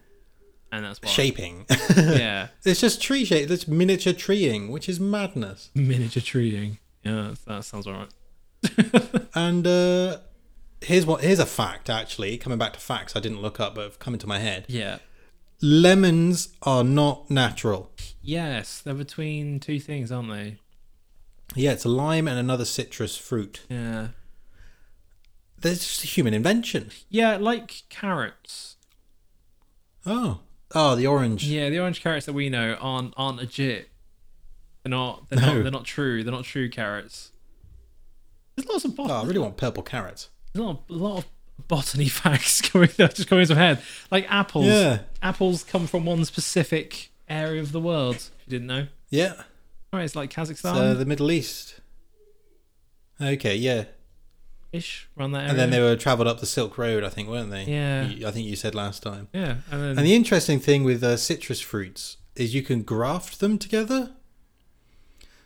and that's why. Shaping. Yeah, it's just tree shape. It's miniature treeing, which is madness. miniature treeing. Yeah, that sounds alright. And uh, here's what here's a fact actually. Coming back to facts, I didn't look up, but have come into my head. Yeah. Lemons are not natural. Yes, they're between two things, aren't they? Yeah, it's a lime and another citrus fruit. Yeah. They're just a human invention. Yeah, like carrots. Oh, oh, the orange. Yeah, the orange carrots that we know aren't aren't legit. They're not. They're No. not. They're not true. They're not true carrots. There's lots of bot- Oh, I really want purple carrots. there's a lot, of, a lot of botany facts that just coming into my head. Like apples. Yeah. Apples come from one specific area of the world. If you didn't know. Yeah, All right, it's like uh, Kazakhstan so the Middle East. Okay, yeah, ish around that area. and then they were travelled up the Silk Road, I think, weren't they? Yeah. You- I think you said last time. yeah, and then And the interesting thing with uh, citrus fruits is you can graft them together.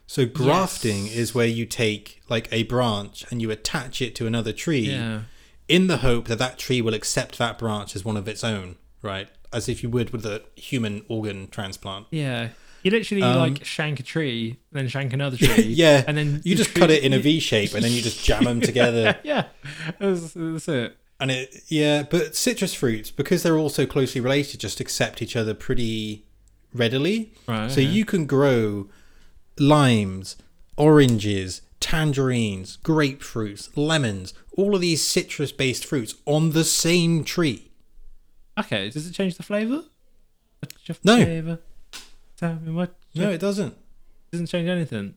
So grafting Yes. is where you take like a branch and you attach it to another tree yeah. in the hope that that tree will accept that branch as one of its own, right? As if you would with a human organ transplant. Yeah. You literally Um, like shank a tree, then shank another tree. yeah, And then you the just tree- cut it in a V shape and then you just jam them together. yeah. That's, that's it. And it, yeah, but citrus fruits, because they're all so closely related, just accept each other pretty readily. Right. So okay. you can grow limes, oranges, tangerines, grapefruits, lemons, all of these citrus based fruits on the same tree. Okay, does it change the flavour? No. flavour? Tell me what. No, it doesn't. doesn't change anything.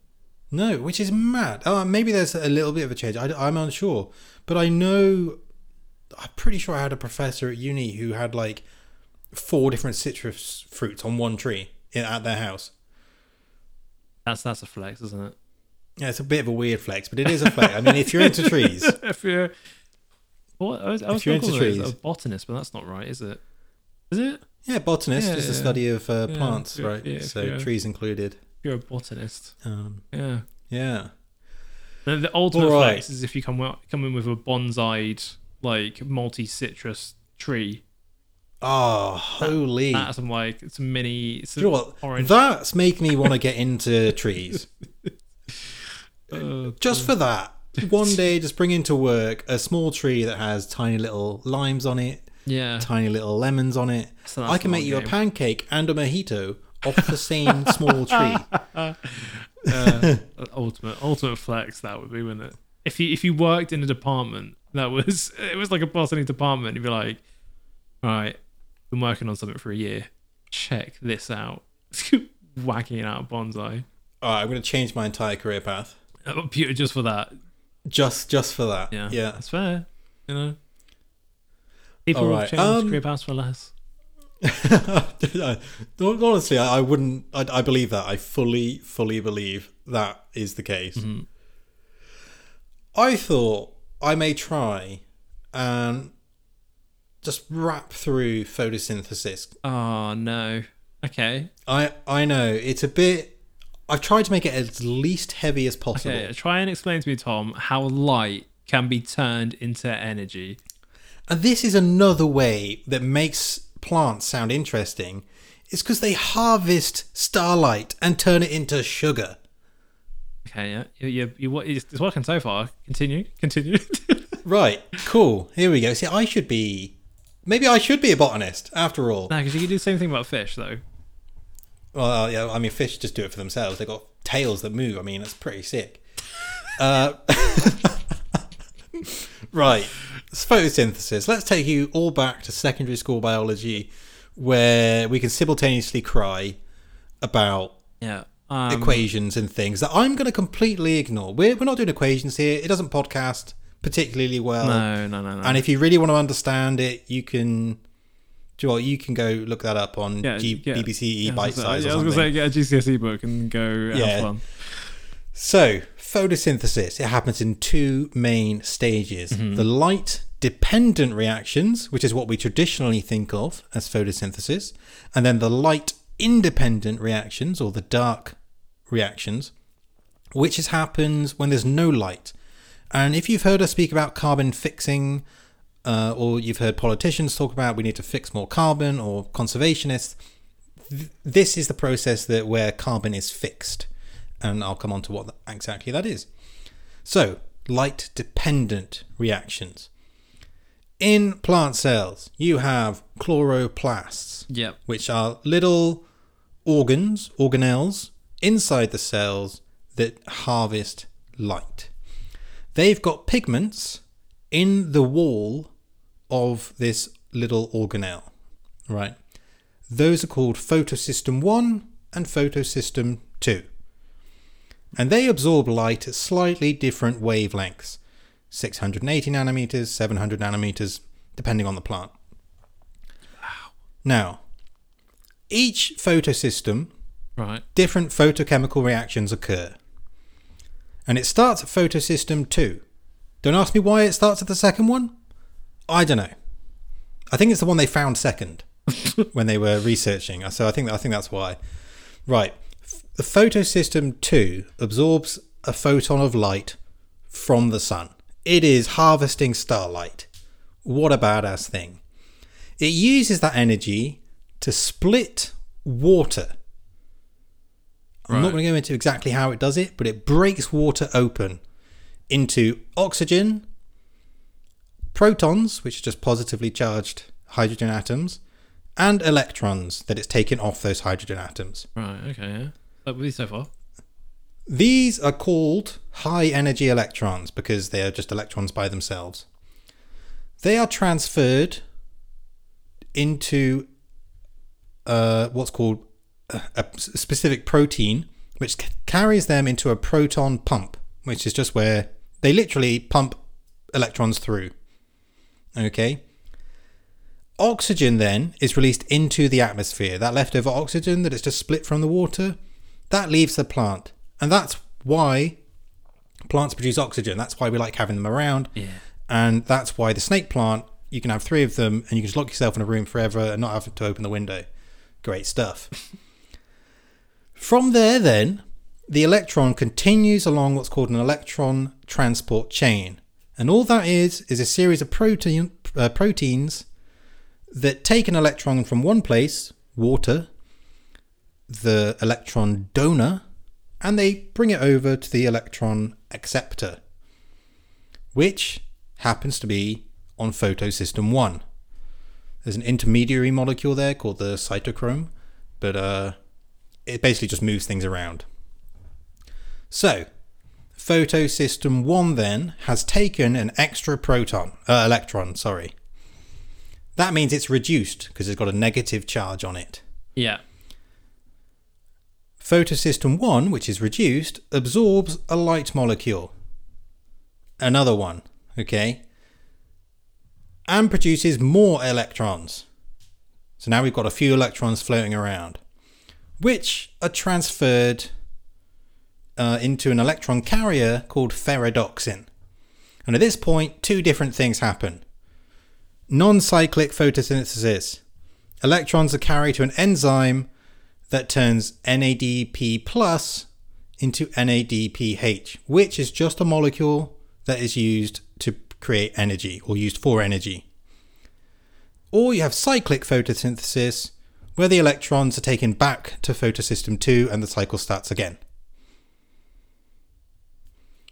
No, which is mad. Oh, maybe there's a little bit of a change. I, am unsure. But I know, I'm pretty sure I had a professor at uni who had like four different citrus fruits on one tree in, at their house. That's that's a flex, isn't it? Yeah, it's a bit of a weird flex, but it is a flex. I mean, if you're into trees, if you're, what I was, I was you're into trees. a botanist, but that's not right, is it? Is it? yeah, botanist Yeah, is the study of uh, Yeah, plants, right? yeah, so trees included. You're a botanist, Um, yeah. yeah. The, the ultimate right. flex is if you come out- come in with a bonsaied like multi citrus tree. Oh, holy! That's some like some mini. You know what? orange. That's making me want to get into trees. uh, Just for that. One day, just bring into work a small tree that has tiny little limes on it, yeah. tiny little lemons on it. I can make you a pancake and a mojito off the same small tree. uh, ultimate ultimate flex that would be, wouldn't it? If you if you worked in a department that was it was like a botany department, you'd be like, right, been working on something for a year. Check this out. Whacking it out bonsai. All right, I'm going to change my entire career path A computer just for that. just just for that. Yeah, yeah. that's fair. You know, people All will right, change um, career paths for less. Honestly, I, I wouldn't. I, I believe that. I fully, fully believe that is the case. Mm-hmm. I thought I may try and just wrap through photosynthesis. Oh no. Okay. I I know it's a bit. I've tried to make it as least heavy as possible. Okay. Try and explain to me, Tom, how light can be turned into energy. And this is another way that makes plants sound interesting. It's because they harvest starlight and turn it into sugar. Okay. Yeah. You, you, you, it's working so far. Continue. Continue. Right, cool. Here we go. See, I should be. Maybe I should be a botanist after all. No, because you can do the same thing about fish, though. Well, uh, yeah, I mean, fish just do it for themselves. They've got tails that move. I mean, that's pretty sick. Uh, Right. Photosynthesis. Let's take you all back to secondary school biology where we can simultaneously cry about Yeah. Um, equations and things that I'm going to completely ignore. We're, we're not doing equations here. It doesn't podcast particularly well. No, no, no, no. And if you really want to understand it, you can. Do you can go look that up on yeah, G- yeah. BBC yeah, I Bitesize yeah, I was going to say, get a GCSE book and go have Yeah. fun. So, photosynthesis, it happens in two main stages. Mm-hmm. The light dependent reactions, which is what we traditionally think of as photosynthesis, and then the light independent reactions or the dark reactions, which is happens when there's no light. And if you've heard us speak about carbon fixing, uh, or you've heard politicians talk about we need to fix more carbon, or conservationists, th- this is the process that where carbon is fixed, and I'll come on to what th- exactly that is. So, light dependent reactions. In plant cells, you have chloroplasts, Yep. which are little organs, organelles, inside the cells that harvest light. They've got pigments in the wall of this little organelle, right? Those are called photosystem 1 and photosystem 2. And they absorb light at slightly different wavelengths 680 nanometers, 700 nanometers, depending on the plant. Wow. Now, each photosystem, Right. different photochemical reactions occur. And it starts at photosystem 2. Don't ask me why it starts at the second one. I don't know. I think it's the one they found second when they were researching. So I think I think that's why. Right. The photosystem 2 absorbs a photon of light from the sun. It is harvesting starlight. What a badass thing. It uses that energy to split water. I'm not going to go into exactly how it does it, but it breaks water open into oxygen, protons, which are just positively charged hydrogen atoms, and electrons that it's taken off those hydrogen atoms. Right. Okay. Yeah. That would be so far. These are called high energy electrons because they are just electrons by themselves. They are transferred into uh, what's called a, specific protein, which c- carries them into a proton pump, which is just where they literally pump electrons through. Okay. Oxygen then is released into the atmosphere. That leftover oxygen that is just split from the water, that leaves the plant. And that's why plants produce oxygen. That's why we like having them around. Yeah. And that's why the snake plant, you can have three of them and you can just lock yourself in a room forever and not have to open the window. Great stuff. From there, then, the electron continues along what's called an electron transport chain. And all that is, is a series of protein, uh, proteins that take an electron from one place, water, the electron donor, and they bring it over to the electron acceptor, which happens to be on photosystem 1. There's an intermediary molecule there called the cytochrome, but uh, it basically just moves things around. So, photosystem 1 then has taken an extra proton, uh, electron, sorry. That means it's reduced because it's got a negative charge on it. Yeah. Photosystem 1, which is reduced, absorbs a light molecule. Another one, okay? And produces more electrons. So now we've got a few electrons floating around, which are transferred uh, into an electron carrier called ferredoxin. And at this point, two different things happen non cyclic photosynthesis. Electrons are carried to an enzyme that turns NADP plus into NADPH, which is just a molecule that is used to create energy or used for energy. Or you have cyclic photosynthesis, where the electrons are taken back to photosystem 2 and the cycle starts again.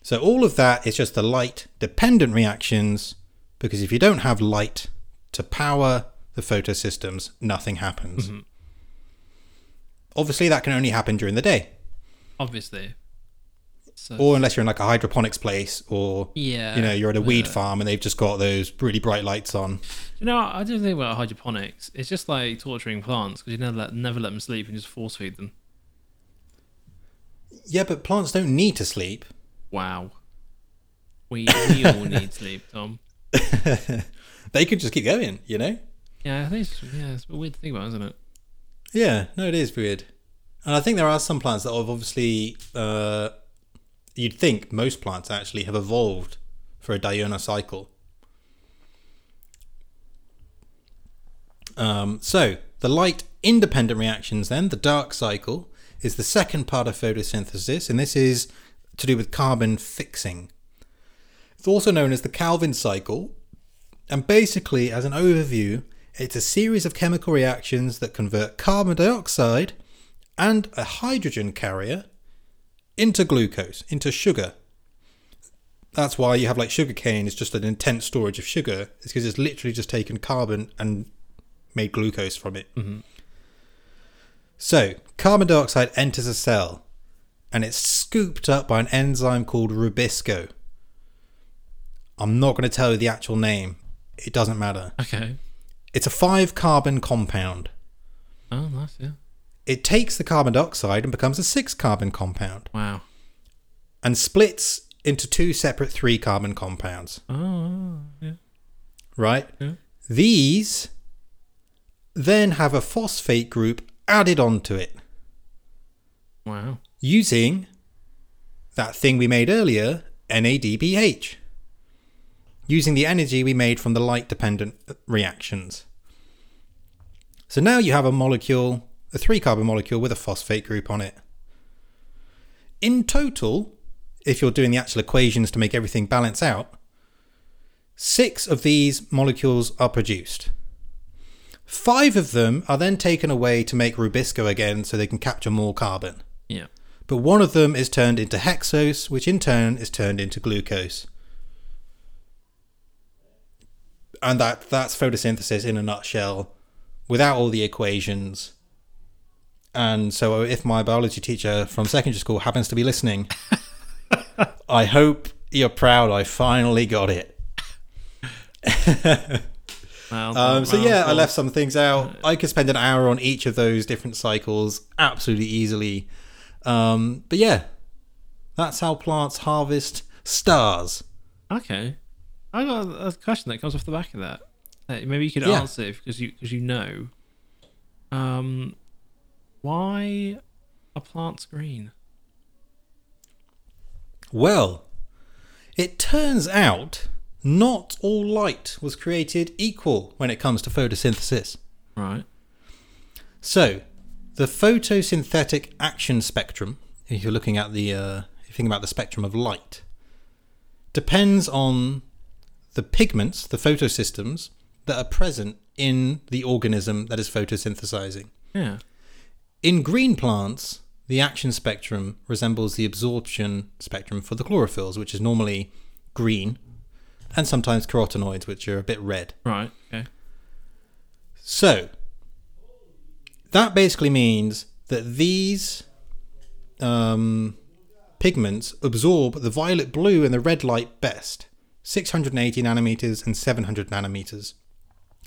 So all of that is just the light dependent reactions because if you don't have light to power the photosystems, nothing happens. Mm-hmm. Obviously, that can only happen during the day. Obviously. So, or unless you're in like a hydroponics place, or yeah, you know you're at a weed uh, farm and they've just got those really bright lights on. You know, I don't think about hydroponics. It's just like torturing plants because you never let never let them sleep and just force feed them. Yeah, but plants don't need to sleep. Wow. We we all need sleep, Tom. they could just keep going, you know. Yeah, I think it's, yeah, it's a weird to think about, isn't it? Yeah, no, it is weird. And I think there are some plants that have obviously, uh, you'd think most plants actually have evolved for a diurnal cycle. Um, so, the light independent reactions, then, the dark cycle, is the second part of photosynthesis, and this is to do with carbon fixing. It's also known as the Calvin cycle, and basically, as an overview, it's a series of chemical reactions that convert carbon dioxide and a hydrogen carrier into glucose, into sugar. That's why you have like sugar cane is just an intense storage of sugar. It's because it's literally just taken carbon and made glucose from it. Mm-hmm. So, carbon dioxide enters a cell and it's scooped up by an enzyme called Rubisco. I'm not going to tell you the actual name, it doesn't matter. Okay. It's a five carbon compound. Oh, nice. Yeah. It takes the carbon dioxide and becomes a six carbon compound Wow. and splits into two separate three carbon compounds, Oh, yeah. right? Yeah. These then have a phosphate group added onto it Wow. using that thing we made earlier, NADPH, using the energy we made from the light dependent reactions. So now you have a molecule, a three carbon molecule with a phosphate group on it. In total, if you're doing the actual equations to make everything balance out, six of these molecules are produced. Five of them are then taken away to make Rubisco again so they can capture more carbon Yeah. but one of them is turned into hexose, which in turn is turned into glucose. And that that's photosynthesis in a nutshell, without all the equations. And so, if my biology teacher from secondary school happens to be listening, I hope you're proud. I finally got it. Well, Um, so well, yeah, I left some things out. I could spend an hour on each of those different cycles absolutely easily. Um, but yeah, that's how plants harvest stars. Okay. I got a question that comes off the back of that. maybe you could Yeah. answer it because you because you know. Um, why are plants green? Well, it turns out not all light was created equal when it comes to photosynthesis. Right. So, the photosynthetic action spectrum, if you're looking at the, uh, if you think about the spectrum of light, depends on the pigments, the photosystems that are present in the organism that is photosynthesizing. Yeah. In green plants, the action spectrum resembles the absorption spectrum for the chlorophylls, which is normally green, and sometimes carotenoids, which are a bit red. Right. Okay. So, that basically means that these um, pigments absorb the violet blue and the red light best 680 nanometers and 700 nanometers.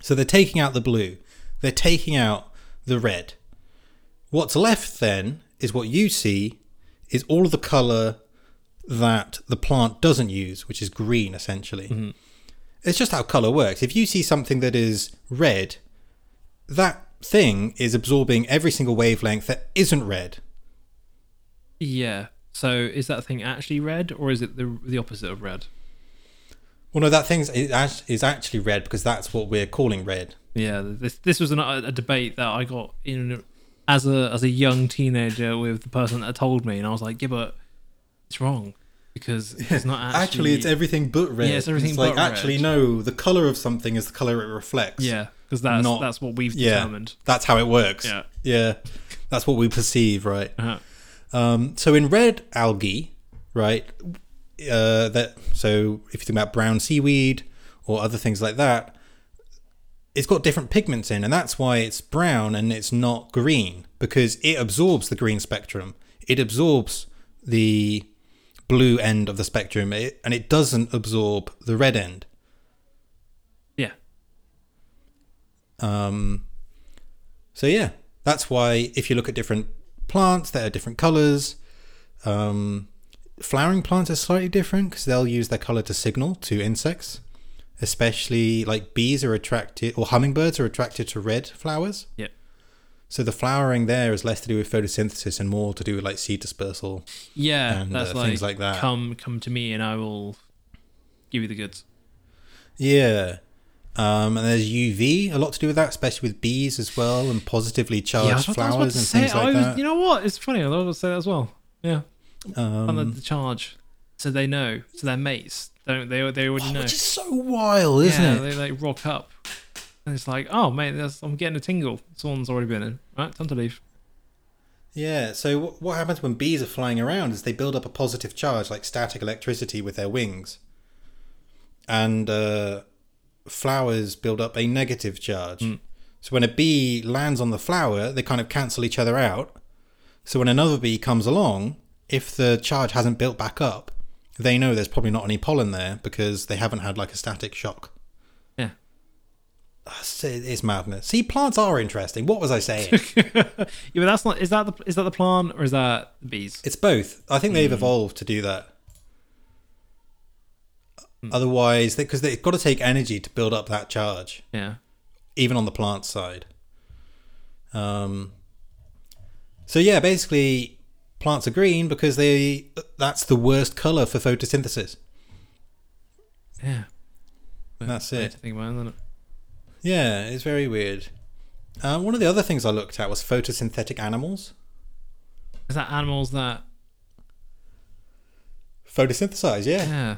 So, they're taking out the blue, they're taking out the red. What's left then is what you see is all of the color that the plant doesn't use, which is green essentially. Mm-hmm. It's just how color works. If you see something that is red, that thing is absorbing every single wavelength that isn't red. Yeah. So is that thing actually red or is it the the opposite of red? Well, no, that thing is actually red because that's what we're calling red. Yeah. This this was an, a debate that I got in as a as a young teenager with the person that told me, and I was like, yeah, but it's wrong because it's not actually. Actually, it's everything but red. Yeah, it's everything like but actually red. no, the color of something is the color it reflects. Yeah, because that's Not- that's what we've yeah, determined. that's how it works. Yeah. yeah, that's what we perceive, right? Uh-huh. Um, so in red algae, right? Uh, that so if you think about brown seaweed or other things like that, it's got different pigments in, and that's why it's brown and it's not green because it absorbs the green spectrum. It absorbs the blue end of the spectrum, it, and it doesn't absorb the red end. Yeah. Um, so yeah, that's why if you look at different plants, that are different colors. Um, flowering plants are slightly different because they'll use their color to signal to insects. Especially like bees are attracted, or hummingbirds are attracted to red flowers. Yep. So the flowering there is less to do with photosynthesis and more to do with like seed dispersal. Yeah, And, that's uh, like, things like that. Come, come to me, and I will give you the goods. Yeah. Um, and there's UV, a lot to do with that, especially with bees as well, and positively charged yeah, I was, about- I was about flowers and things like I was, that. You know what? It's funny. I was about to say that as well. Yeah, Um, the charge, so they know, so their mates don't they? They already oh, know. which is so wild, isn't yeah, it? they like rock up, and it's like, oh mate, I'm getting a tingle. Someone's already been in. Right, time to leave. Yeah. So what, what happens when bees are flying around is they build up a positive charge, like static electricity, with their wings, and uh, flowers build up a negative charge. Mm. So when a bee lands on the flower, they kind of cancel each other out. So when another bee comes along, if the charge hasn't built back up, they know there's probably not any pollen there because they haven't had like a static shock. Yeah. It's, madness. See, plants are interesting. What was I saying? Yeah, but that's not. Is that the is that the plant or is that the bees? It's both. I think they've evolved to do that. Otherwise, because they, have got to take energy to build up that charge, Yeah. even on the plant side. Um. So yeah, basically, plants are green because they that's the worst color for photosynthesis. Yeah. That's it. think about, isn't it? Yeah, it's very weird. Uh, one of the other things I looked at was photosynthetic animals. Is that animals that? Photosynthesize, yeah. Yeah.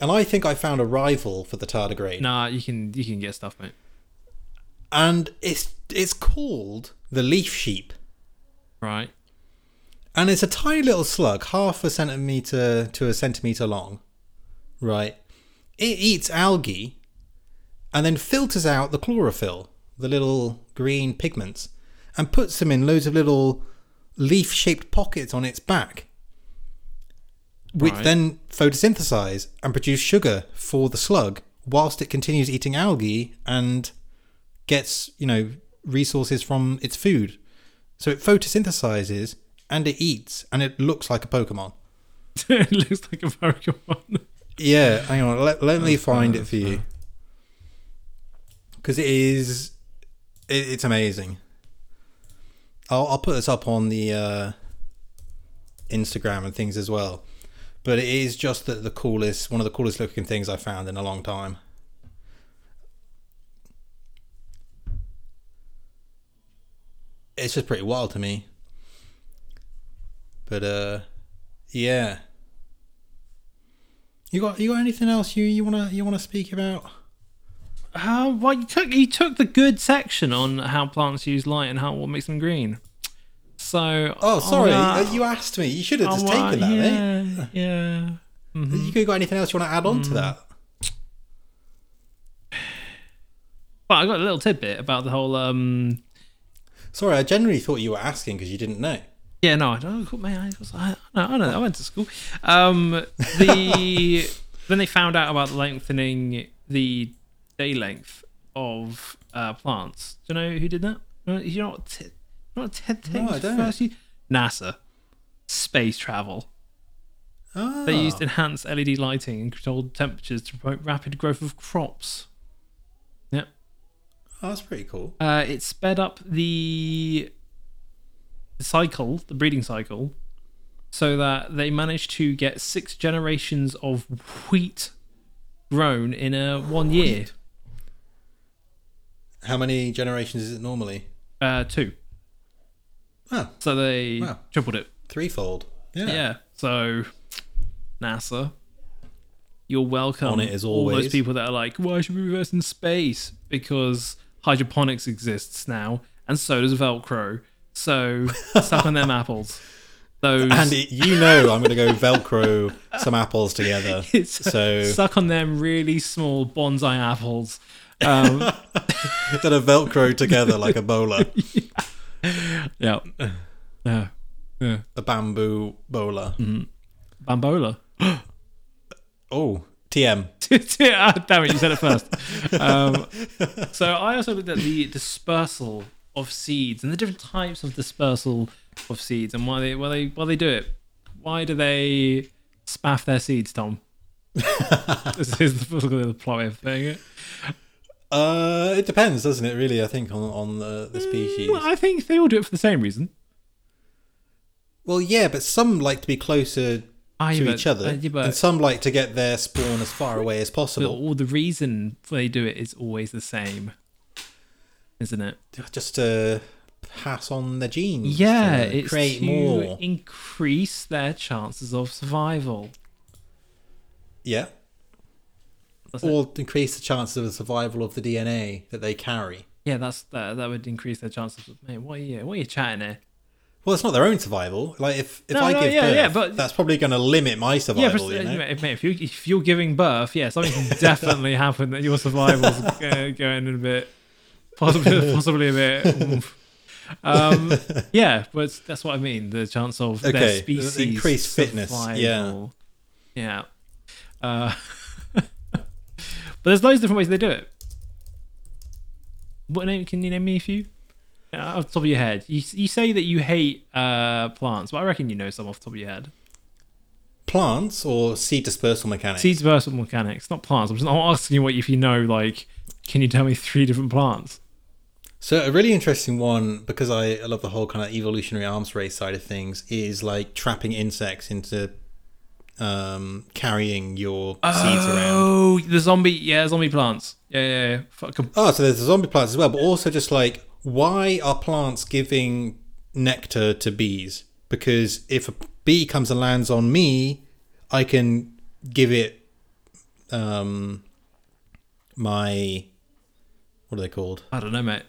And I think I found a rival for the tardigrade. Nah, you can you can get stuff, mate. and it's it's called the leaf sheep, Right. And it's a tiny little slug, half a centimeter to a centimeter long. Right, it eats algae, and then filters out the chlorophyll, the little green pigments, and puts them in loads of little leaf-shaped pockets on its back, which Right. then photosynthesize and produce sugar for the slug, whilst it continues eating algae and gets you know resources from its food. So it photosynthesizes and it eats and it looks like a Pokemon. it looks like a Pokemon. Yeah, hang on. Let, let me find it for you because it is it, it's amazing. I'll I'll put this up on the uh, Instagram and things as well. But it is just the, the coolest, one of the coolest looking things I found in a long time. It's just pretty wild to me. But uh, yeah. You got you got anything else you you wanna you wanna speak about? Uh, well, you took you took the good section on how plants use light and how what makes them green. So Oh, sorry, uh, uh, you asked me. You should have just oh, taken that, yeah, mate. Yeah. Mhm. You got anything else you want to add on to Mm. that? Well, I got a little tidbit about the whole. um Sorry, I generally thought you were asking because you didn't know. Yeah, no, I don't. Man, I, was, I, no, I know. I went to school. Um, the then they found out about lengthening the day length of uh, plants. Do you know who did that? You know what? T- you know what Ted No, I Tate's don't. first NASA space travel. Oh, They used enhanced LED lighting and controlled temperatures to promote rapid growth of crops. Yep. oh, that's pretty cool. Uh, it sped up the cycle, the breeding cycle, so that they managed to get six generations of wheat grown in a one year. How many generations is it normally? Uh, two. Oh, So they Wow. tripled it. threefold. Yeah. Yeah. So NASA, you're welcome. On it as always. All those people that are like, why should we reverse in space? Because hydroponics exists now, and so does Velcro. So suck on them apples. Those And it, you know I'm going to go Velcro some apples together. It's- So suck on them really small bonsai apples. Um, that are Velcro together like a bowler, yeah. Yeah. Yeah. a bamboo bowler. Bambola. Oh, TM. Damn it, you said it first. Um, so I also looked at the dispersal of seeds and the different types of dispersal of seeds and why they why they why they do it. Why do they spaff their seeds, Tom? this is the, plot of it. Uh, it depends, doesn't it? Really, I think on on the, the species. Well, I think they all do it for the same reason. Well, yeah, but some like to be closer Ah, to but- each other, but- and some like to get their spawn as far away as possible. all the reason they do it is always the same, isn't it? just to pass on the genes. Yeah, it's create to more. increase their chances of survival. Yeah, That's it. or increase the chances of the survival of the DNA that they carry. Yeah, that's that. That would increase their chances. Of, mate, what are you? What are you chatting here? Well, it's not their own survival. Like if if No, I no, give yeah, birth, yeah, but- that's probably going to limit my Yeah, survival. but, you know? mate, if you if you're giving birth, yeah, something can definitely happen that your survival's uh, going a bit, possibly possibly a bit. Um, yeah, but that's what I mean. The chance of their species increased fitness, yeah. survival. yeah. Uh, but there's loads of different ways they do it. What name? Can you name me a few? Uh, off the top of your head, you you say that you hate uh, plants, but I reckon you know some off the top of your head. Plants or seed dispersal mechanics. Seeds versus mechanics, not plants. I'm just not asking you what if you know. Like, can you tell me three different plants? So a really interesting one because I, I love the whole kind of evolutionary arms race side of things is like trapping insects into um, carrying your seeds around. Oh, the zombie, yeah, zombie plants. Yeah, yeah, yeah. Fuck 'em. Oh, so there's the zombie plants as well, but also just like why are plants giving nectar to bees? Because if a bee comes and lands on me, I can give it um my what are they called? I don't know, mate.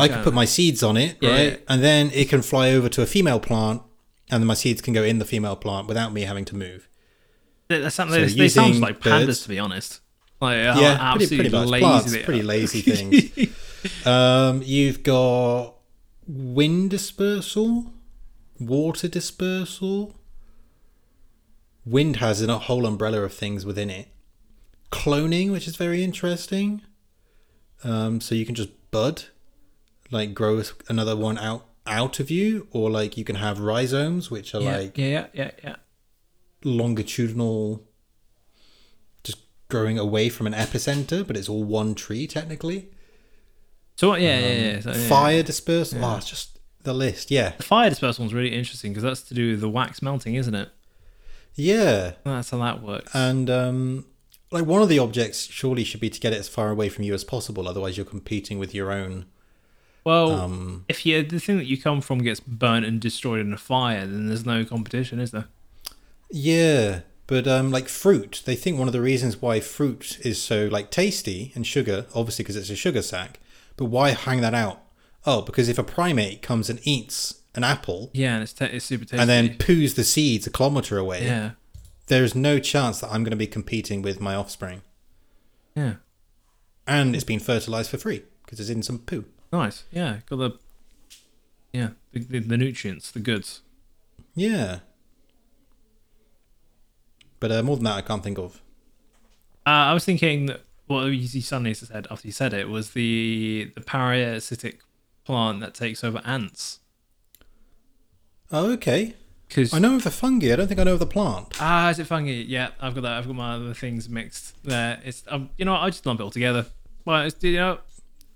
I can put my seeds on it, Yeah, right? And then it can fly over to a female plant, and then my seeds can go in the female plant without me having to move. Sound, So they, they sound like pandas, birds- to be honest. Like, yeah, pretty, pretty much. lazy Plants, pretty lazy things. um, you've got wind dispersal, water dispersal. Wind has a whole umbrella of things within it. Cloning, which is very interesting. Um, so you can just bud, like grow another one out out of you, or like you can have rhizomes, which are yeah, like yeah, yeah, yeah, yeah. longitudinal, just growing away from an epicenter, but it's all one tree technically. So? Yeah, yeah, yeah. So, yeah. Fire dispersal. Oh, it's just the list. Yeah, The fire dispersal one's really interesting because that's to do with the wax melting, isn't it? yeah, That's how that works. and um, like one of the objects surely should be to get it as far away from you as possible. Otherwise, you're competing with your own. Well, Um, if you the thing that you come from gets burnt and destroyed in a fire, then there's no competition, is there? yeah, but um, like fruit, they think one of the reasons why fruit is so like tasty and sugar, obviously because it's a sugar sack. But why hang that out? Oh, because if a primate comes and eats an apple Yeah, and it's, it's super tasty. and then poos the seeds a kilometer away, yeah, there's no chance that I'm going to be competing with my offspring. yeah, And it's been fertilized for free because it's in some poo. Nice. Yeah, got the yeah the, the, the nutrients, the goods. Yeah. But uh, more than that, I can't think of. Uh, I was thinking that what you suddenly said after you said it was the the parasitic plant that takes over ants. Oh, okay. Because I know of the fungi. I don't think I know of the plant. ah, is it fungi? Yeah, I've got that. I've got my other things mixed there. It's um, you know what, I just lump it all together. Well, it's you know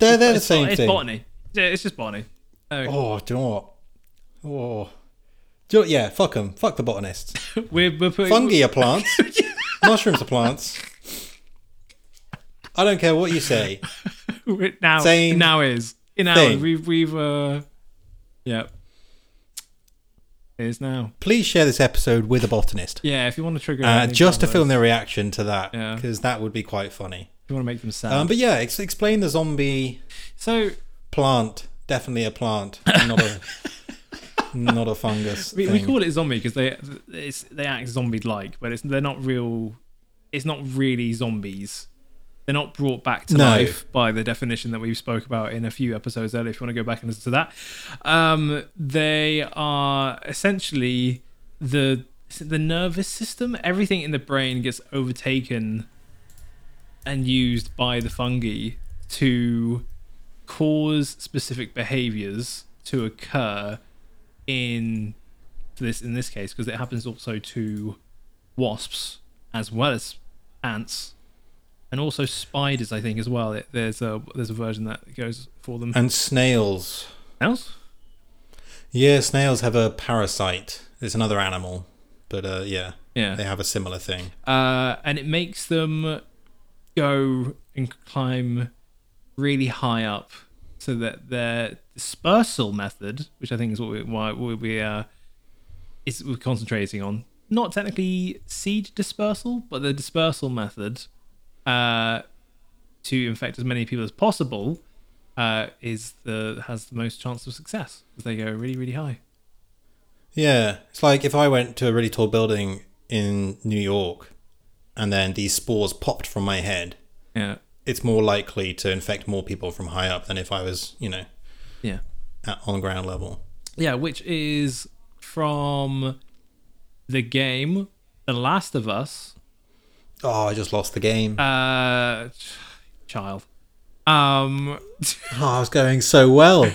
They're, they're the it's, same it's thing. botany. Yeah, it's just botany. Oh, do you know what? Oh. You know, yeah, fuck them. Fuck the botanists. we're, we're putting Fungi are plants. Mushrooms are plants. I don't care what you say. now Same now is in our we've we've uh yeah. It is now. Please share this episode with a botanist. Yeah, if you want to trigger Uh, just to film their reaction to that. Yeah. Because that would be quite funny. You want to make them sad. Um, but yeah, ex- explain the zombie so plant. Definitely a plant, not a not a fungus. we, we thing. call it zombie because they it's they act zombie like, but it's they're not real. It's not really zombies. They're not brought back to No. life by the definition that we spoke about in a few episodes earlier. If you want to go back and listen to that, um, they are essentially the is it the nervous system? Everything in the brain gets overtaken and used by the fungi to cause specific behaviors to occur in this in this case because it happens also to wasps as well as ants and also spiders I think as well it, there's a there's a version that goes for them And snails. else Yeah, snails have a parasite. It's another animal, but uh, yeah, yeah they have a similar thing. uh, and it makes them go and climb really high up so that their dispersal method which i think is what we why we, uh is we're concentrating on not technically seed dispersal but the dispersal method uh to infect as many people as possible uh is the has the most chance of success because they go really really high. Yeah, it's like if I went to a really tall building in New York, and then these spores popped from my head. yeah It's more likely to infect more people from high up than if I was, you know, yeah at, on ground level. Yeah, which is from the game The Last of Us. Oh, I just lost the game. Uh, ch- child. Um, oh, I was going so well.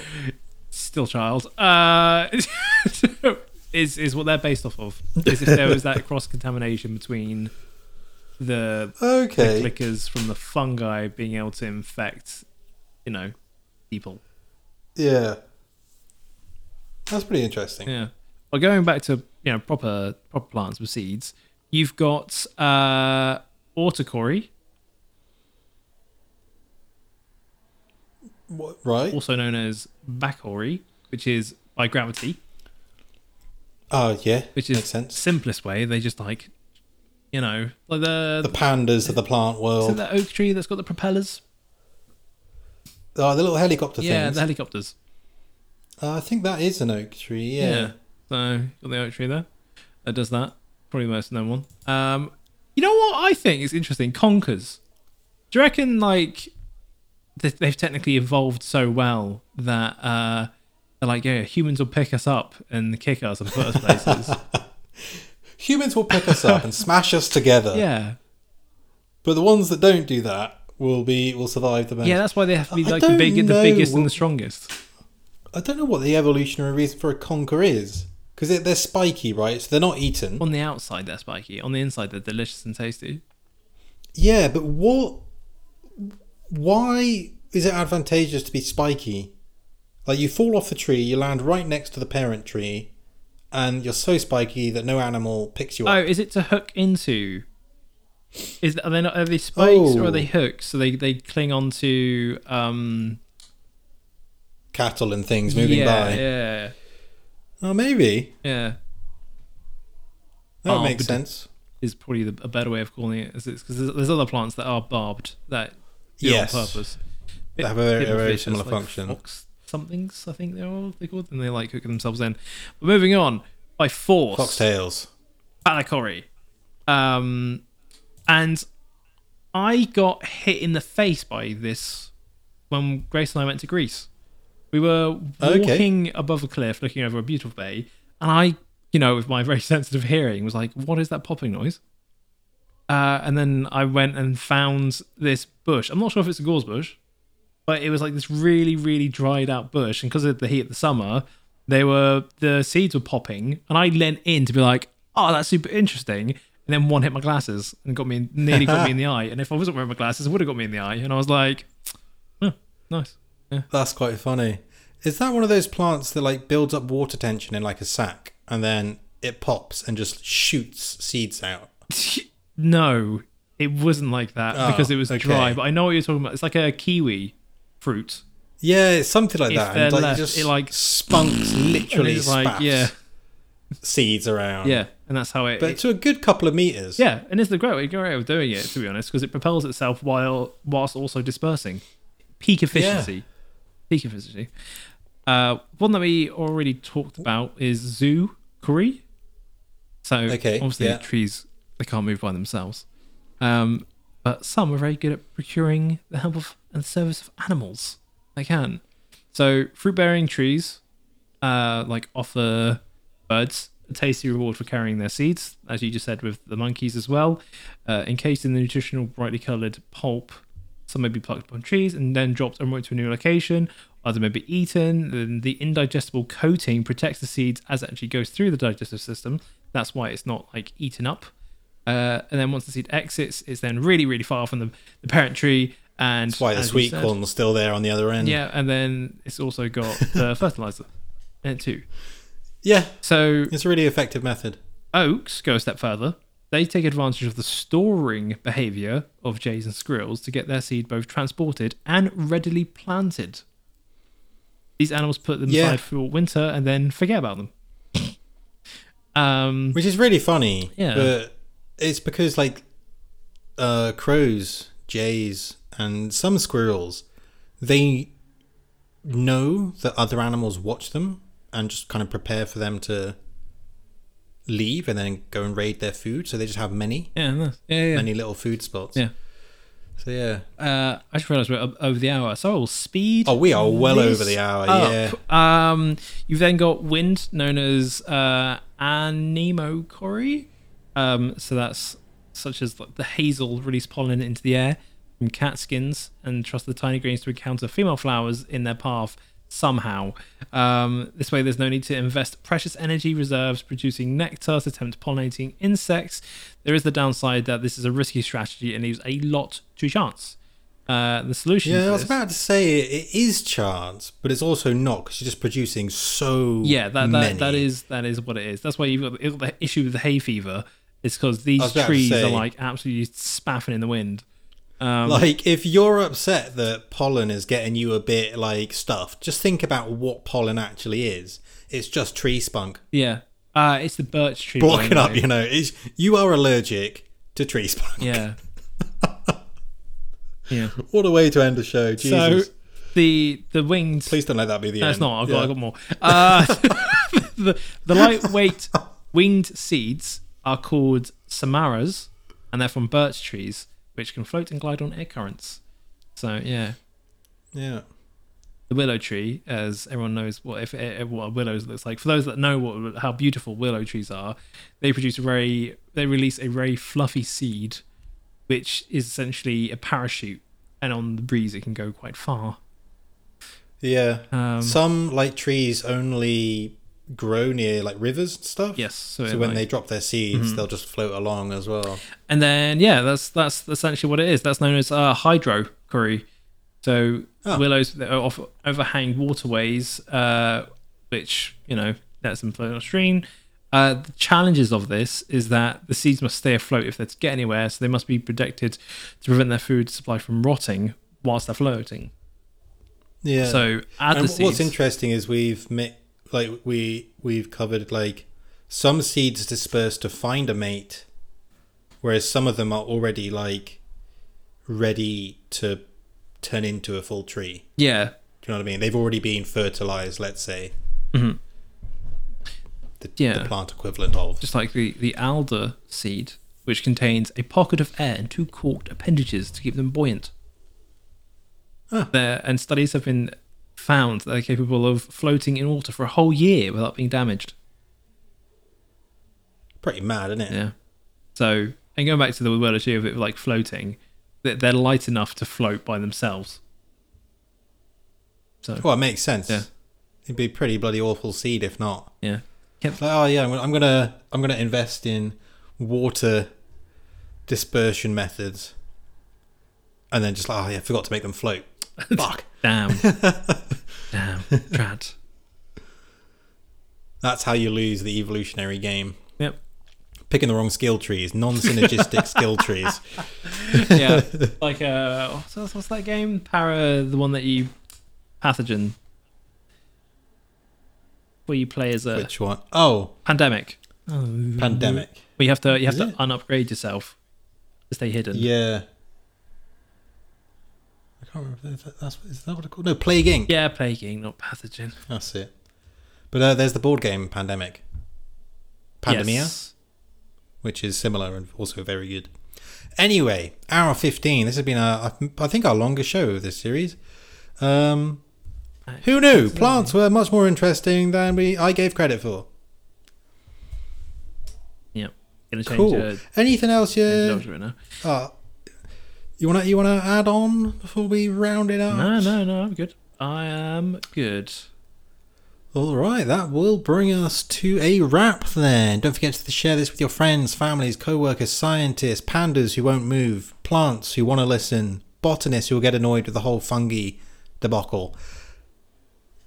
still child. Uh, is is what they're based off of. Is if there was that cross contamination between the, the Okay. clickers from the fungi being able to infect, you know, people. Yeah. That's pretty interesting. Yeah. Well, going back to you know proper proper plants with seeds, you've got uh, autochory, What, right? also known as bacory, which is by gravity, Oh, yeah. which is makes sense. simplest way. They just like, you know, like the, The pandas of the plant world. is the oak tree that's got the propellers. Oh, the little helicopter yeah, things. the helicopters. Uh, I think that is an oak tree. Yeah. Yeah. So got the oak tree there. That does that. Probably the most known one. Um, you know what I think is interesting? Conkers. Do you reckon like they've technically evolved so well that uh, they're like, yeah, humans will pick us up and kick us and put us places. Humans will pick us up and smash us together. yeah, But the ones that don't do that will be will survive the most. yeah. That's why they have to be like the big, the biggest and the strongest. I don't know what the evolutionary reason for a conker is because they're spiky, right? So they're not eaten. On the outside, they're spiky. On the inside, they're delicious and tasty. Yeah, but what? Why is it advantageous to be spiky? Like you fall off the tree, you land right next to the parent tree, and you're so spiky that no animal picks you up. Oh, is it to hook into? Is are they not are they spikes or are Oh. they hooks? So they they cling onto um Cattle and things moving yeah, by. Yeah, Oh, maybe yeah. that Oh, makes sense. Is probably the, a better way of calling it, because there's, there's other plants that are barbed that do Yes. on purpose. They have a very- very similar like function. Fox somethings, I think they're all they're called, and they like hook themselves in. But moving on by force. Foxtails. Ballochory. Um, and I got hit in the face by this when Grace and I went to Greece. We were Okay. walking above a cliff, looking over a beautiful bay, and I, you know, with my very sensitive hearing, was like, "What is that popping noise?" Uh, and then I went and found this bush. I'm not sure if it's a gorse bush, but it was like this really, really dried out bush. And because of the heat of the summer, they were the seeds were popping, and I leant in to be like, "Oh, that's super interesting." And then one hit my glasses and got me nearly got me in the eye. And if I wasn't wearing my glasses, it would have got me in the eye. And I was like, "Oh, nice." Yeah. That's quite funny. Is that one of those plants that like builds up water tension in like a sack and then it pops and just shoots seeds out? No, it wasn't like that Oh, because it was okay. dry. But I know what you're talking about. It's like a kiwi fruit. Yeah, it's something like If that. And like, left, it just it, like- spunks literally it's like, spats yeah, seeds around. yeah, and that's how it. But it- to a good couple of meters. yeah, and it's the great way, of doing it, to be honest, because it propels itself while whilst also dispersing. Peak efficiency. Peak efficiency. Uh, one that we already talked about is zoo curry. So Okay, obviously yeah. trees they can't move by themselves. Um, but some are very good at procuring the help of and service of animals. They can. So fruit bearing trees, uh, like offer birds a tasty reward for carrying their seeds, as you just said with the monkeys as well. Uh, encased in the nutritional, brightly coloured pulp, some may be plucked from trees and then dropped and removed to a new location. Others may be eaten. Then the indigestible coating protects the seeds as it actually goes through the digestive system. That's why it's not like eaten up. Uh, and then once the seed exits, it's then really, really far from the, the parent tree. And That's why the sweet said- corn's still there on the other end. Yeah, and then it's also got the fertilizer in it too. Yeah, So it's a really effective method. oaks go a step further. They take advantage of the storing behavior of jays and squirrels to get their seed both transported and readily planted. These animals put them Yeah. aside for winter and then forget about them. um, Which is really funny. Yeah. But it's because like uh crows, jays, and some squirrels, they know that other animals watch them and just kind of prepare for them to leave and then go and raid their food. So they just have many, yeah, nice. yeah, yeah. many little food spots. Yeah. So yeah. Uh, I just realised we're over the hour, so I will speed. Oh, we are well over the hour, up. Um, you've then got wind, known as uh, anemochory. Um, so that's such as the hazel release pollen into the air from catkins and trust the tiny grains to encounter female flowers in their path somehow. Um, this way, there's no need to invest precious energy reserves producing nectar to attempt pollinating insects. There is the downside that this is a risky strategy and leaves a lot to chance. Uh, the solution Yeah, I was about to say it is chance, but it's also not because you're just producing so Yeah, that, many. that that is that is what it is. That's why you've got the issue with the hay fever. Is because these was about to trees say- are like absolutely spaffing in the wind. Um, like if you're upset that pollen is getting you a bit like stuffed, just think about what pollen actually is. It's just tree spunk yeah, uh, it's the birch tree blocking up. You know, it's, you are allergic to tree spunk. Yeah, yeah. What a way to end the show. Jesus. So the the winged. Please don't let that be the No, end. it's not. I've Yeah. got, I've got more. Uh, the, the lightweight winged seeds are called samaras, and they're from birch trees, which can float and glide on air currents. So yeah, Yeah. the willow tree, as everyone knows what if eh, what a willow looks like. For those that know what how beautiful willow trees are, they produce a very they release a very fluffy seed, which is essentially a parachute, and on the breeze it can go quite far. Yeah. Um, Some like trees only grow near like rivers and stuff. yes, so, So when like- they drop their seeds, Mhm. they'll just float along as well. And then yeah, that's that's essentially what it is. That's known as uh, hydro curry. So Oh. willows that are off, overhang waterways, uh, which you know lets them float on stream. Uh, the challenges of this is that the seeds must stay afloat if they're to get anywhere, so they must be protected to prevent their food supply from rotting whilst they're floating. Yeah. So add and the seeds. what's interesting is we've met, like we we've covered like some seeds disperse to find a mate, whereas some of them are already like ready to turn into a full tree. yeah, Do you know what I mean? They've already been fertilized, let's say. Mhm. The, Yeah. the plant equivalent of. just like the the alder seed, which contains a pocket of air and two corked appendages to keep them buoyant. Huh. There, and studies have been found that they're capable of floating in water for a whole year without being damaged. Pretty mad, isn't it? Yeah. So, and going back to the word issue of it like floating, they're, they're light enough to float by themselves. So, Well, it makes sense. Yeah. It'd be pretty bloody awful seed if not. yeah. Like, oh yeah, I'm gonna, I'm gonna I'm gonna invest in water dispersion methods, and then just like, oh yeah, forgot to make them float. Fuck. Damn. Damn. Trad. That's how you lose the evolutionary game. Yep. Picking the wrong skill trees, non-synergistic skill trees. yeah, like uh, what's, what's that game? Para, the one that you pathogen, where you play as a Which one? Oh, pandemic. pandemic. Where you have to you have Is to it? unupgrade yourself to stay hidden. Yeah. I can't remember. If that, that's is that what it's called? No, Plague Inc. Yeah, Plague Inc., not pathogen. That's it. But uh, there's the board game Pandemic. Pandemia. Yes. which is similar and also very good. Anyway, hour 15. This has been, a, I think, our longest show of this series. Um, who knew? Plants were much more interesting than we I gave credit for. Gonna change Cool. uh, Anything else Yeah. right now. uh, you wanna you wanna add on before we round it up? No, no, no. I'm good. I am good. All right, that will bring us to a wrap then. Don't forget to share this with your friends, families, co-workers, scientists, pandas who won't move, plants who want to listen, botanists who will get annoyed with the whole fungi debacle.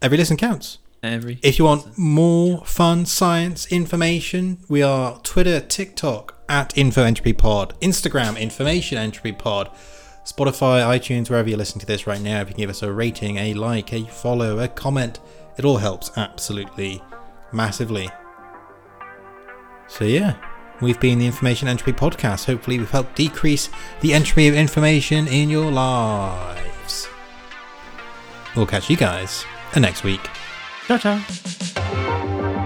Every listen counts. Every. If you want more fun science information, we are Twitter, TikTok at Info Entropy Pod, Instagram Information Entropy Pod, Spotify, iTunes, wherever you're listening to this right now. If you can give us a rating, a like, a follow, a comment, it all helps absolutely massively. So yeah, we've been the Information Entropy Podcast. Hopefully, we've helped decrease the entropy of information in your lives. We'll catch you guys next week. Ciao, ciao.